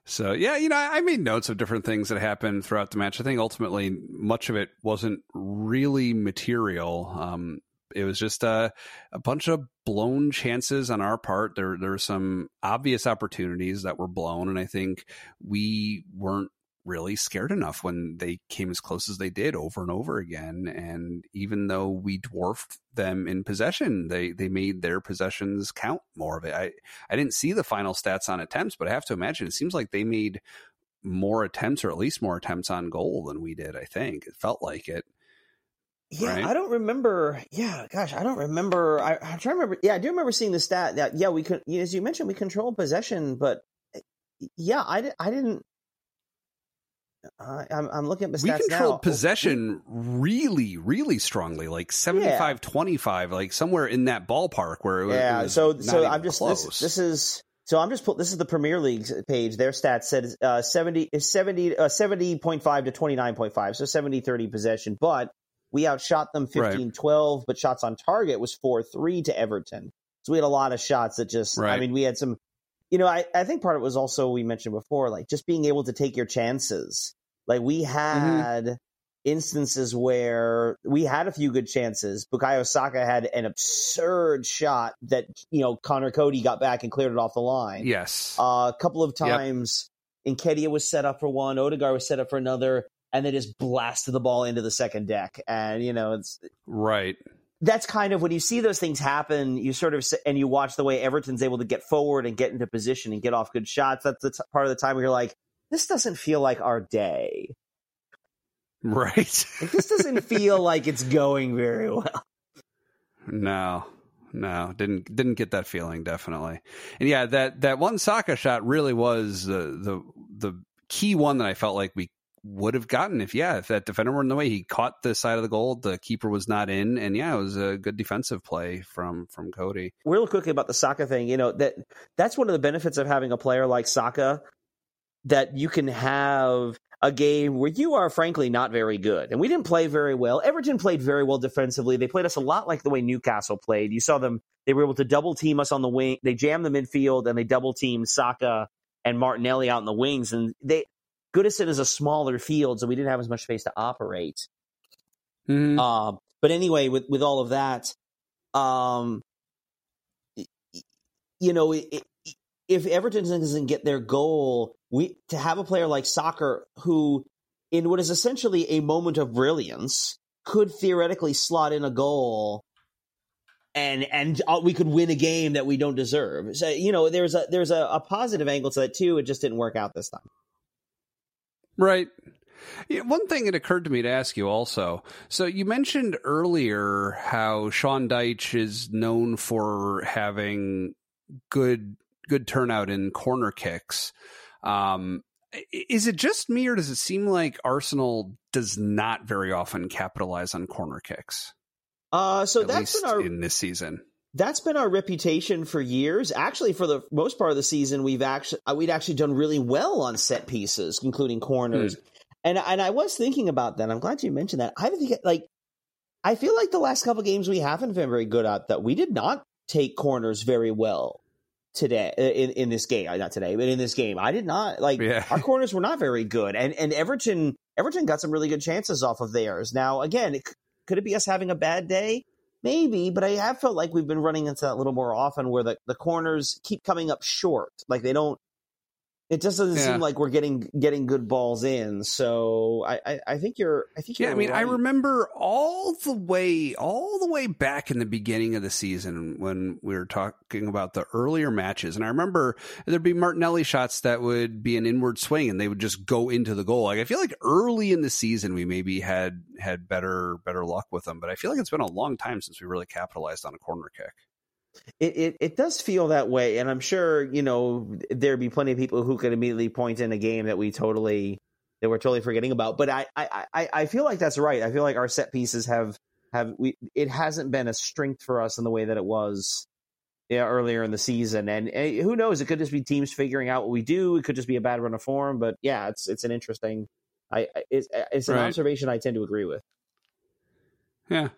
So yeah, you know, I made notes of different things that happened throughout the match. I think ultimately much of it wasn't really material. Um, it was just a, a bunch of blown chances on our part. There there were some obvious opportunities that were blown, and I think we weren't really scared enough when they came as close as they did over and over again. And even though we dwarfed them in possession, they they made their possessions count more of it. I I didn't see the final stats on attempts, but I have to imagine it seems like they made more attempts or at least more attempts on goal than we did. I think it felt like it. Yeah, right? I don't remember. Yeah, gosh, I don't remember. I, am trying to remember. Yeah, I do remember seeing the stat that yeah, we could, as you mentioned, we control possession, but yeah, I, I didn't. Uh, I'm, I'm looking at the stats We controlled now. possession really, really strongly, like 75 yeah. 25, like somewhere in that ballpark where it was. Yeah, so so I'm just this, this is so I'm just this is the Premier League page. Their stats said uh, 70 70 uh, 70.5 to 29.5, so 70 30 possession, but we outshot them 15 12, but shots on target was 4 3 to Everton. So we had a lot of shots that just, right. I mean, we had some, you know, I, I think part of it was also, we mentioned before, like just being able to take your chances. Like we mm-hmm. had, mm-hmm. instances where we had a few good chances. Bukayo Saka had an absurd shot that you know Conor Coady got back and cleared it off the line. Yes, uh, a couple of times, yep. Nketiah was set up for one, Odegaard was set up for another, and they just blasted the ball into the second deck. And you know, it's right. That's kind of when you see those things happen, you sort of and you watch the way Everton's able to get forward and get into position and get off good shots. That's the t- part of the time where you're like, this doesn't feel like our day. Right. Like, this doesn't feel like it's going very well. No. No, didn't didn't get that feeling definitely. And yeah, that that one Saka shot really was the the the key one that I felt like we would have gotten if yeah, if that defender were in the way, he caught the side of the goal, the keeper was not in, and yeah, it was a good defensive play from from Coady. Real quickly about the Saka thing, you know that that's one of the benefits of having a player like Saka that you can have a game where you are frankly not very good. And we didn't play very well. Everton played very well defensively. They played us a lot like the way Newcastle played. You saw them, they were able to double team us on the wing. They jammed the midfield and they double teamed Saka and Martinelli out in the wings. And they, Goodison is a smaller field, so we didn't have as much space to operate. Mm-hmm. Uh, but anyway, with, with all of that, um, you know, it, it, if Everton doesn't get their goal, we to have a player like Saka who, in what is essentially a moment of brilliance, could theoretically slot in a goal, and and uh, we could win a game that we don't deserve. So you know, there's a there's a, a positive angle to that too. It just didn't work out this time. Right. Yeah, one thing that occurred to me to ask you also. So you mentioned earlier how Sean Dyche is known for having good good turnout in corner kicks. Um, is it just me, or does it seem like Arsenal does not very often capitalize on corner kicks? Uh, so At that's been our in this season. That's been our reputation for years. Actually, for the most part of the season, we've actually uh, we'd actually done really well on set pieces, including corners. Hmm. And and I was thinking about that. I'm glad you mentioned that. I think like I feel like the last couple games we haven't been very good at that. We did not take corners very well today in, in this game. Uh, not today, but in this game, I did not like yeah. our corners were not very good, and and Everton Everton got some really good chances off of theirs. Now, again, it, could it be us having a bad day? Maybe, but I have felt like we've been running into that a little more often, where the the corners keep coming up short, like they don't it just doesn't yeah. seem like we're getting getting good balls in. So I, I, I think you're I think yeah. I mean, right. I remember all the way all the way back in the beginning of the season when we were talking about the earlier matches, and I remember there'd be Martinelli shots that would be an inward swing, and they would just go into the goal. Like I feel like early in the season we maybe had had better better luck with them, but I feel like it's been a long time since we really capitalized on a corner kick. It, it, it does feel that way, and I'm sure you know there'd be plenty of people who could immediately point in a game that we totally that we're totally forgetting about. But I I I feel like that's right. I feel like our set pieces have have we it hasn't been a strength for us in the way that it was yeah, earlier in the season. And, and, who knows? It could just be teams figuring out what we do. It could just be a bad run of form. But yeah, it's it's an interesting. I it's, it's an right. observation I tend to agree with. Yeah.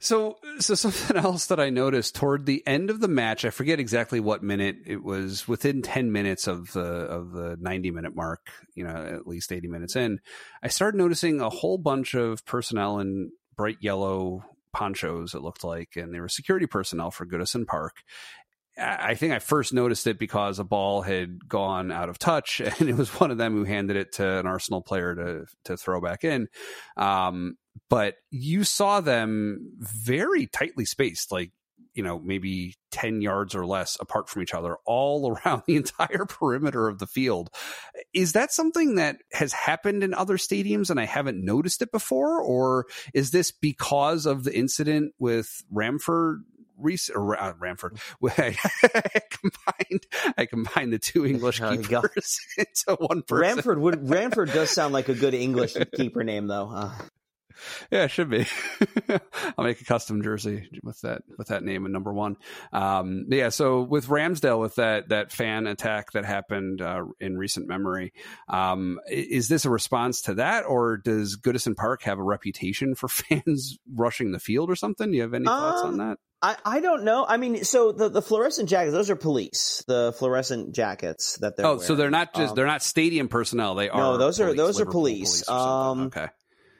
So, so something else that I noticed toward the end of the match, I forget exactly what minute it was. Within ten minutes of the of the ninety minute mark, you know, at least eighty minutes in, I started noticing a whole bunch of personnel in bright yellow ponchos. It looked like, and they were security personnel for Goodison Park. I think I first noticed it because a ball had gone out of touch, and it was one of them who handed it to an Arsenal player to to throw back in. Um, but you saw them very tightly spaced, like you know maybe 10 yards or less apart from each other all around the entire perimeter of the field is that something that has happened in other stadiums and i haven't noticed it before or is this because of the incident with ramford Reese or uh, Ramford. I combined I combined the two English keepers into one person. Ramford would Ramford does sound like a good English keeper name though. Uh. Yeah, it should be. I'll make a custom jersey with that with that name and number one. Um, yeah, so with Ramsdale, with that that fan attack that happened uh, in recent memory, um, is this a response to that, or does Goodison Park have a reputation for fans rushing the field or something? Do you have any thoughts um, on that? I, I don't know. I mean, so the, the fluorescent jackets, those are police. The fluorescent jackets that they're. Oh, wearing. so they're not just um, they're not stadium personnel. They are. No, those police, are those Liverpool are police. police um, okay.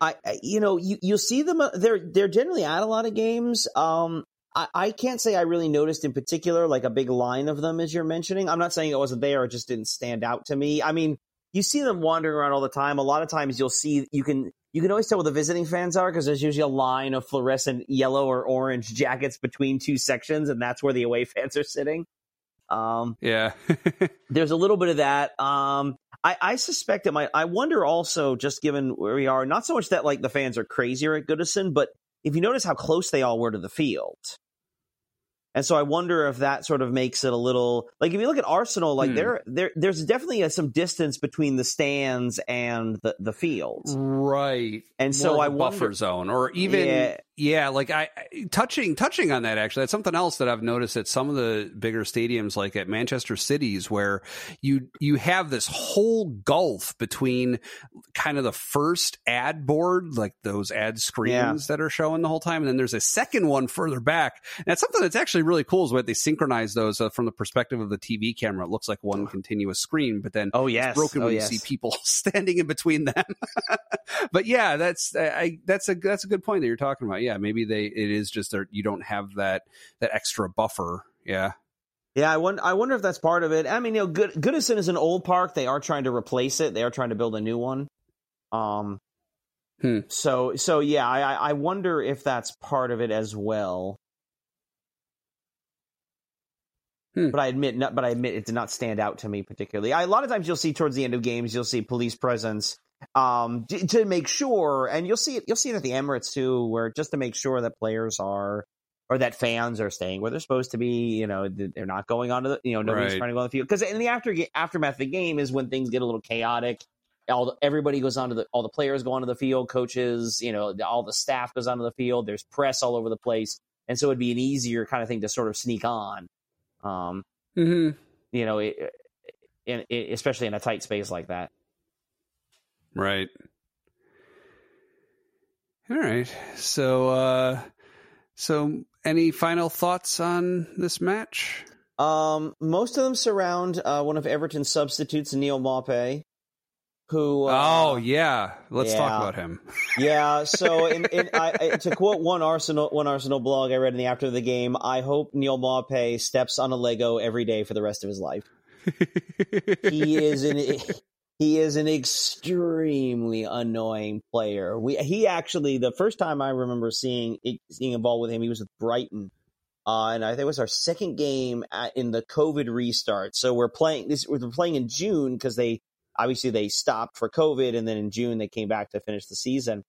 I, you know, you you'll see them. Uh, they're they're generally at a lot of games. Um, I, I can't say I really noticed in particular like a big line of them as you're mentioning. I'm not saying it wasn't there; it just didn't stand out to me. I mean, you see them wandering around all the time. A lot of times, you'll see you can you can always tell where the visiting fans are because there's usually a line of fluorescent yellow or orange jackets between two sections, and that's where the away fans are sitting. Um, yeah, there's a little bit of that. Um, I, I suspect it might. I wonder also, just given where we are, not so much that like the fans are crazier at Goodison, but if you notice how close they all were to the field. And so I wonder if that sort of makes it a little like if you look at Arsenal, like hmm. there there there's definitely a, some distance between the stands and the the field, right? And More so I buffer wonder, zone, or even yeah. Yeah, like I touching touching on that actually, that's something else that I've noticed at some of the bigger stadiums, like at Manchester Cities, where you you have this whole gulf between kind of the first ad board, like those ad screens yeah. that are showing the whole time, and then there's a second one further back. And that's something that's actually really cool is what they synchronize those uh, from the perspective of the TV camera. It looks like one continuous screen, but then oh yes, broken oh, when yes. you see people standing in between them. but yeah, that's I that's a that's a good point that you're talking about. Yeah, maybe they it is just that you don't have that that extra buffer. Yeah. Yeah, I wonder. I wonder if that's part of it. I mean, you know, Good, Goodison is an old park. They are trying to replace it. They are trying to build a new one. Um, hmm. so so yeah, I I wonder if that's part of it as well. Hmm. But I admit, not, but I admit it did not stand out to me particularly. I, a lot of times you'll see towards the end of games, you'll see police presence um, to, to make sure, and you'll see it. You'll see it at the Emirates too, where just to make sure that players are or that fans are staying where they're supposed to be. You know, they're not going onto the, you know, nobody's right. trying to go on the field. Because in the after aftermath of the game is when things get a little chaotic. All the, everybody goes onto the, all the players go onto the field, coaches, you know, all the staff goes onto the field. There's press all over the place, and so it'd be an easier kind of thing to sort of sneak on. Um, mm-hmm. You know, it, especially in a tight space like that. Right. All right. So, uh, so any final thoughts on this match? Um, most of them surround uh, one of Everton's substitutes, Neal Maupay who uh, oh yeah let's yeah. talk about him yeah so in, in, I, I, to quote one arsenal one arsenal blog i read in the after the game i hope Neal maupay steps on a lego every day for the rest of his life he is an he is an extremely annoying player we he actually the first time i remember seeing seeing a ball with him he was with brighton uh, and I think it was our second game at, in the COVID restart. So we're playing this. We're playing in June because they obviously they stopped for COVID, and then in June they came back to finish the season.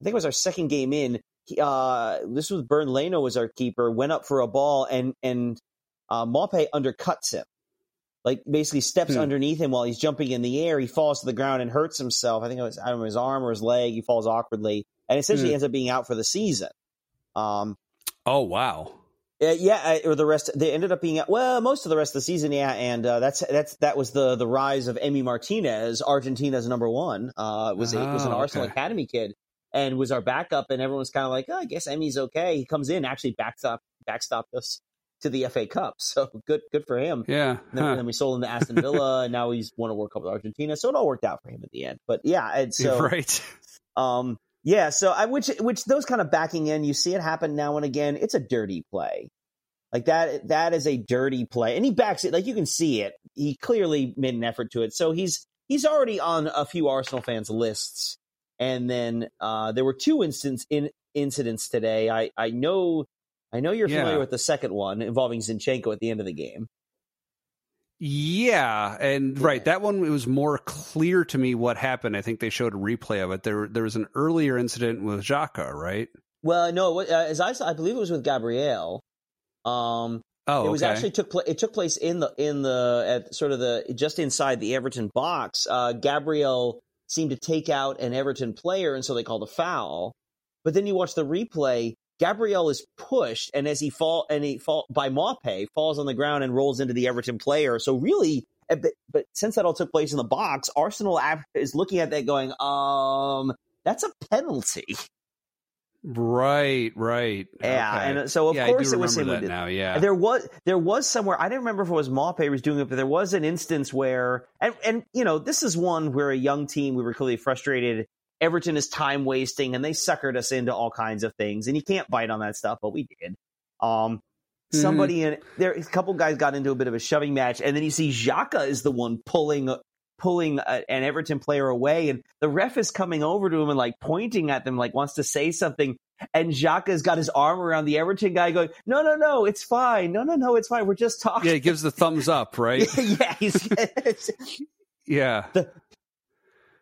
I think it was our second game in. Uh, this was Bernd Leno was our keeper. Went up for a ball, and and uh, Maupay undercuts him, like basically steps hmm. underneath him while he's jumping in the air. He falls to the ground and hurts himself. I think it was I don't know, his arm or his leg. He falls awkwardly, and essentially hmm. ends up being out for the season. Um, oh wow! Uh, yeah, or the rest. They ended up being out, well, most of the rest of the season. Yeah, and uh, that's that's that was the the rise of Emi Martinez, Argentina's number one. Uh, was a, was an oh, Arsenal okay. academy kid and was our backup, and everyone was kind of like, oh, I guess Emi's okay. He comes in, actually backstop backstopped us to the FA Cup, so good good for him. Yeah, and then, huh. and then we sold him to Aston Villa, and now he's won a World Cup with Argentina, so it all worked out for him at the end. But yeah, and so right. Um, yeah, so I which which those kind of backing in, you see it happen now and again. It's a dirty play. Like that that is a dirty play. And he backs it like you can see it. He clearly made an effort to it. So he's he's already on a few Arsenal fans lists. And then uh, there were two instance in incidents today. I I know I know you're familiar yeah. with the second one involving Zinchenko at the end of the game. Yeah, and right, that one it was more clear to me what happened. I think they showed a replay of it. There, there was an earlier incident with Xhaka, right? Well, no, uh, as I saw, I believe it was with Gabriel. Um, oh, it was okay. actually took place. It took place in the in the at sort of the just inside the Everton box. Uh, Gabriel seemed to take out an Everton player, and so they called a foul. But then you watch the replay. Gabriel is pushed, and as he fall and he fall by Maupay falls on the ground and rolls into the Everton player. So really, eh, but, but since that all took place in the box, Arsenal is looking at that going, um, that's a penalty. Right, right. Yeah, okay. and so of yeah, course it was him. That now, yeah. There was there was somewhere I didn't remember if it was Maupay was doing it, but there was an instance where and and you know this is one where a young team we were clearly frustrated Everton is time wasting and they suckered us into all kinds of things. And you can't bite on that stuff, but we did. Um, mm-hmm. somebody in there, a couple guys got into a bit of a shoving match, and then you see Xhaka is the one pulling pulling a, an Everton player away, and the ref is coming over to him and like pointing at them, like wants to say something. And Xhaka's got his arm around the Everton guy, going, "No, no, no, it's fine. No, no, no, it's fine. We're just talking." Yeah, he gives the thumbs up, right? yeah, he's yeah. The,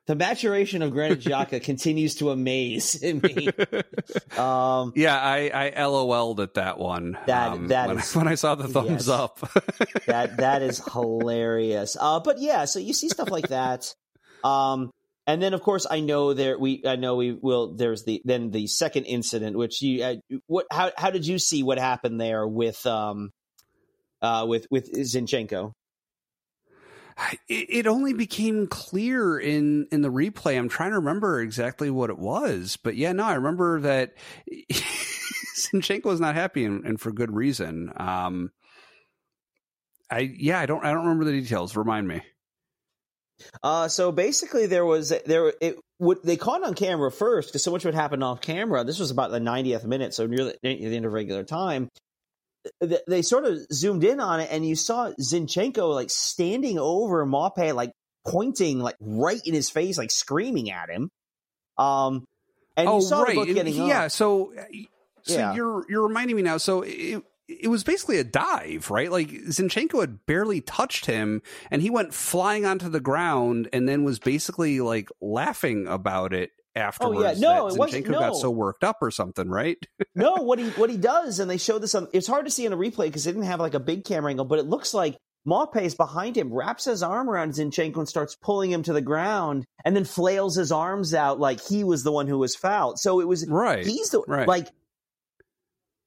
the maturation of Granit Xhaka continues to amaze me. Um, yeah, I, I LOL'd at that one. That um, that when, is, I, when I saw the thumbs yes, up. that that is hilarious. Uh, but yeah, so you see stuff like that. Um, and then of course I know there we I know we will. There's the then the second incident, which you uh, what how how did you see what happened there with um uh with with Zinchenko? It only became clear in in the replay. I'm trying to remember exactly what it was, but yeah, no, I remember that Zinchenko was not happy and, and for good reason. Um, I yeah, I don't I don't remember the details. Remind me. Uh, so basically, there was there it what they caught on camera first because so much would happen off camera. This was about the 90th minute, so near the, near the end of regular time they sort of zoomed in on it and you saw Zinchenko like standing over Maupay, like pointing like right in his face, like screaming at him. Um, and oh, you saw right. both getting yeah. Up. So, so yeah. you're you're reminding me now. So it, it was basically a dive, right? Like Zinchenko had barely touched him, and he went flying onto the ground, and then was basically like laughing about it afterwards. Oh yeah, no, it wasn't. No. got so worked up or something, right? no, what he what he does, and they show this on. It's hard to see in a replay because they didn't have like a big camera angle, but it looks like Maupay is behind him, wraps his arm around Zinchenko and starts pulling him to the ground, and then flails his arms out like he was the one who was fouled. So it was right. He's the right. like.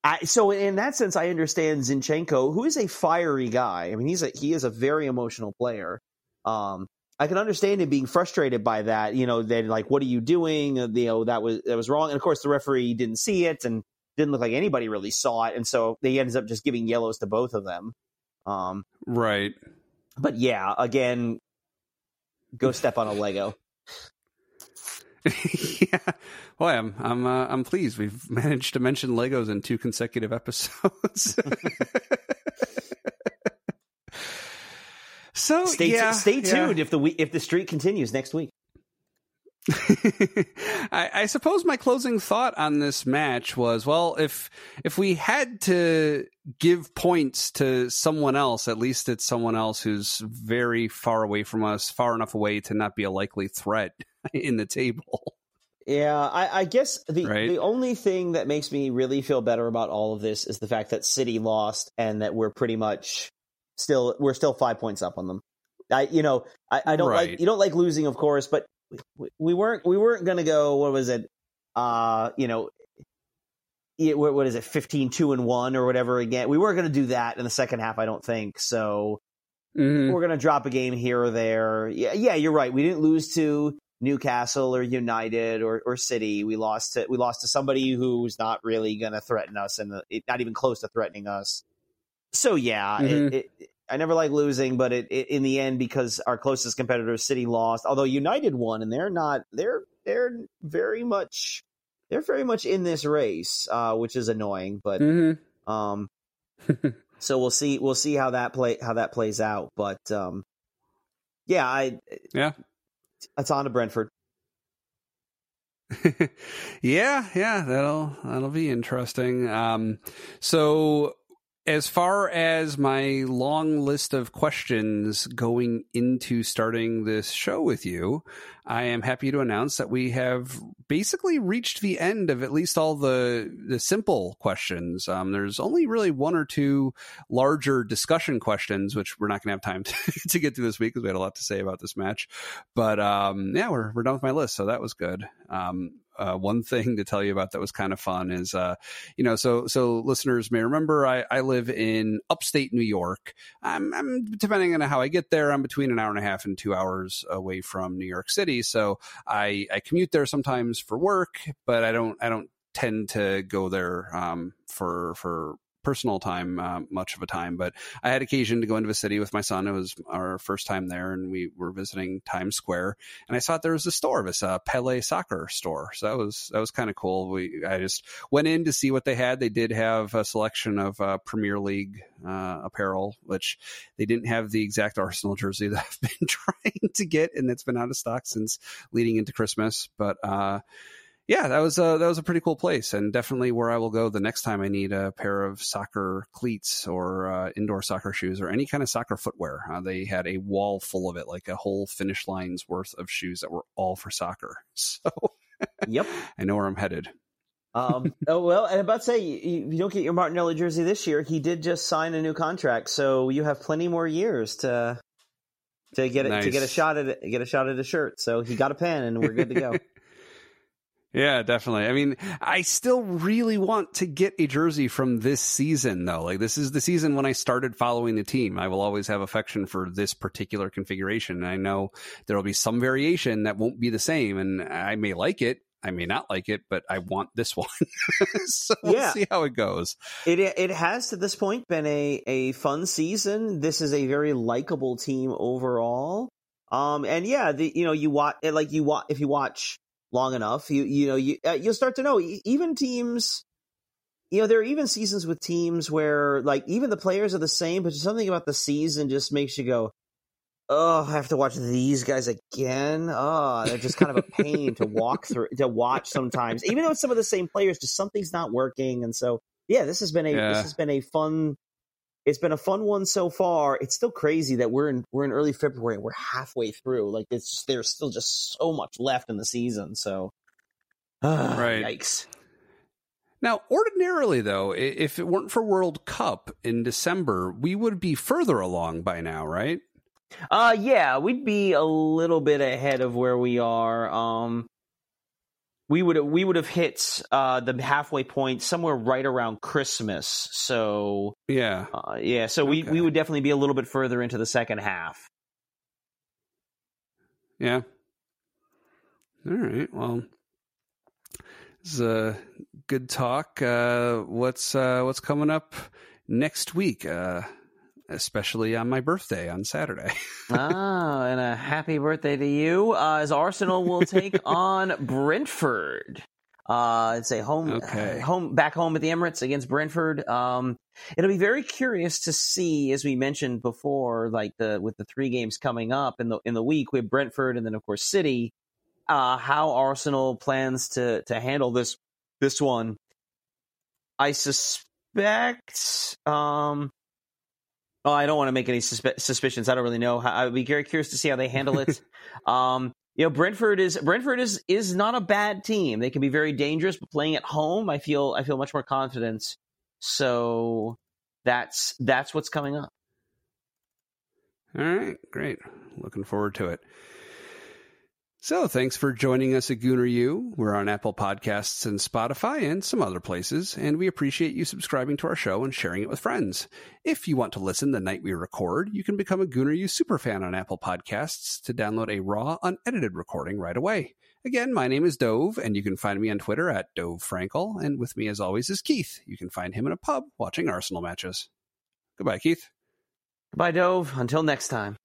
I, so in that sense, I understand Zinchenko, who is a fiery guy. I mean, he's a he is a very emotional player. Um, I can understand him being frustrated by that. You know, that like, what are you doing? Uh, you know, that was that was wrong. And of course, the referee didn't see it and didn't look like anybody really saw it, and so they ends up just giving yellows to both of them. Um, right. But yeah, again, go step on a Lego. yeah. Well, I'm I'm uh, I'm pleased we've managed to mention Legos in two consecutive episodes. So stay yeah, t- stay tuned yeah. if the if the streak continues next week. I, I, suppose my closing thought on this match was, well, if if we had to give points to someone else, at least it's someone else who's very far away from us, far enough away to not be a likely threat in the table. Yeah, I, I guess the right? the only thing that makes me really feel better about all of this is the fact that City lost and that we're pretty much still we're still five points up on them. I you know I, I don't right. like you don't like losing, of course, but we, we weren't we weren't going to go. What was it? Uh, you know, what is it? 15, 2 and one or whatever. Again, we weren't going to do that in the second half. I don't think so. Mm-hmm. We're going to drop a game here or there. Yeah, yeah, you're right. We didn't lose to Newcastle or United or, or City. We lost to we lost to somebody who's not really going to threaten us and not even close to threatening us. So yeah, mm-hmm. it, it, I never like losing, but it, in the end, because our closest competitor, City, lost. Although United won, and they're not. They're they're very much they're very much in this race, uh, which is annoying. But mm-hmm. um, so we'll see we'll see how that play how that plays out. But um, yeah, I yeah, it's on to Brentford. yeah, yeah, that'll that'll be interesting. Um, so as far as my long list of questions going into starting this show with you, I am happy to announce that we have basically reached the end of at least all the the simple questions. Um, there's only really one or two larger discussion questions, which we're not going to have time to, to, get through this week because we had a lot to say about this match. But um, yeah, we're we're done with my list, so that was good. Um, uh, one thing to tell you about that was kind of fun is, uh, you know, so so listeners may remember I, I live in upstate New York. I'm, I'm, depending on how I get there, I'm between an hour and a half and two hours away from New York City. So I I commute there sometimes for work, but I don't I don't tend to go there um, for for personal time uh, much of a time, but I had occasion to go into the city with my son. It was our first time there, and we were visiting Times Square, and I saw there was a store, this uh, Pele soccer store. So that was that was kind of cool. We I just went in to see what they had. They did have a selection of uh, Premier League uh, apparel, which they didn't have the exact Arsenal jersey that I've been trying to get, and it's been out of stock since leading into Christmas. But uh, yeah, that was a that was a pretty cool place, and definitely where I will go the next time I need a pair of soccer cleats or uh, indoor soccer shoes or any kind of soccer footwear. Uh, they had a wall full of it, like a whole finish line's worth of shoes that were all for soccer. So, yep, I know where I'm headed. um, oh well, and about to say you, you don't get your Martinelli jersey this year. He did just sign a new contract, so you have plenty more years to to get nice. to get a shot at get a shot at a shirt. So he got a pen, and we're good to go. Yeah, definitely. I mean, I still really want to get a jersey from this season, though. Like, this is the season when I started following the team. I will always have affection for this particular configuration. And I know there will be some variation that won't be the same, and I may like it. I may not like it, but I want this one. so we'll yeah. see how it goes. It it has to this point been a a fun season. This is a very likable team overall. Um, and yeah, the you know you watch like you watch if you watch long enough, you you know you uh, you'll start to know even teams. You know, there are even seasons with teams where like even the players are the same, but something about the season just makes you go, "Oh, I have to watch these guys again." Oh, they're just kind of a pain to walk through to watch sometimes. Even though it's some of the same players, just something's not working, and so yeah, this has been a yeah. this has been a fun it's been a fun one so far. It's still crazy that we're in we're in early February we're halfway through. Like it's just, there's still just so much left in the season. So, uh, right, yikes. Now, ordinarily, though, if it weren't for World Cup in December, we would be further along by now, right? Uh yeah, we'd be a little bit ahead of where we are. Um we would we would have hit uh, the halfway point somewhere right around Christmas. So yeah, uh, yeah. So okay. we we would definitely be a little bit further into the second half. Yeah. All right. Well, this is a good talk. Uh, what's uh, what's coming up next week? Especially on my birthday on Saturday. ah, and a happy birthday to you. Uh, as Arsenal will take on Brentford. Uh, it's a home, okay. uh, home back home at the Emirates against Brentford. Um, it'll be very curious to see, as we mentioned before, like the with the three games coming up in the in the week with Brentford and then of course City, uh, how Arsenal plans to to handle this this one. I suspect um, Oh, I don't want to make any susp- suspicions. I don't really know. I would be very curious to see how they handle it. um, you know, Brentford is Brentford is is not a bad team. They can be very dangerous, but playing at home, I feel I feel much more confidence. So that's that's what's coming up. All right, great. Looking forward to it. So, thanks for joining us at Gooner U. We're on Apple Podcasts and Spotify and some other places, and we appreciate you subscribing to our show and sharing it with friends. If you want to listen the night we record, you can become a Gooner U superfan on Apple Podcasts to download a raw, unedited recording right away. Again, my name is Dov, and you can find me on Twitter at Dov Frankel, and with me as always is Keith. You can find him in a pub watching Arsenal matches. Goodbye, Keith. Goodbye, Dov. Until next time.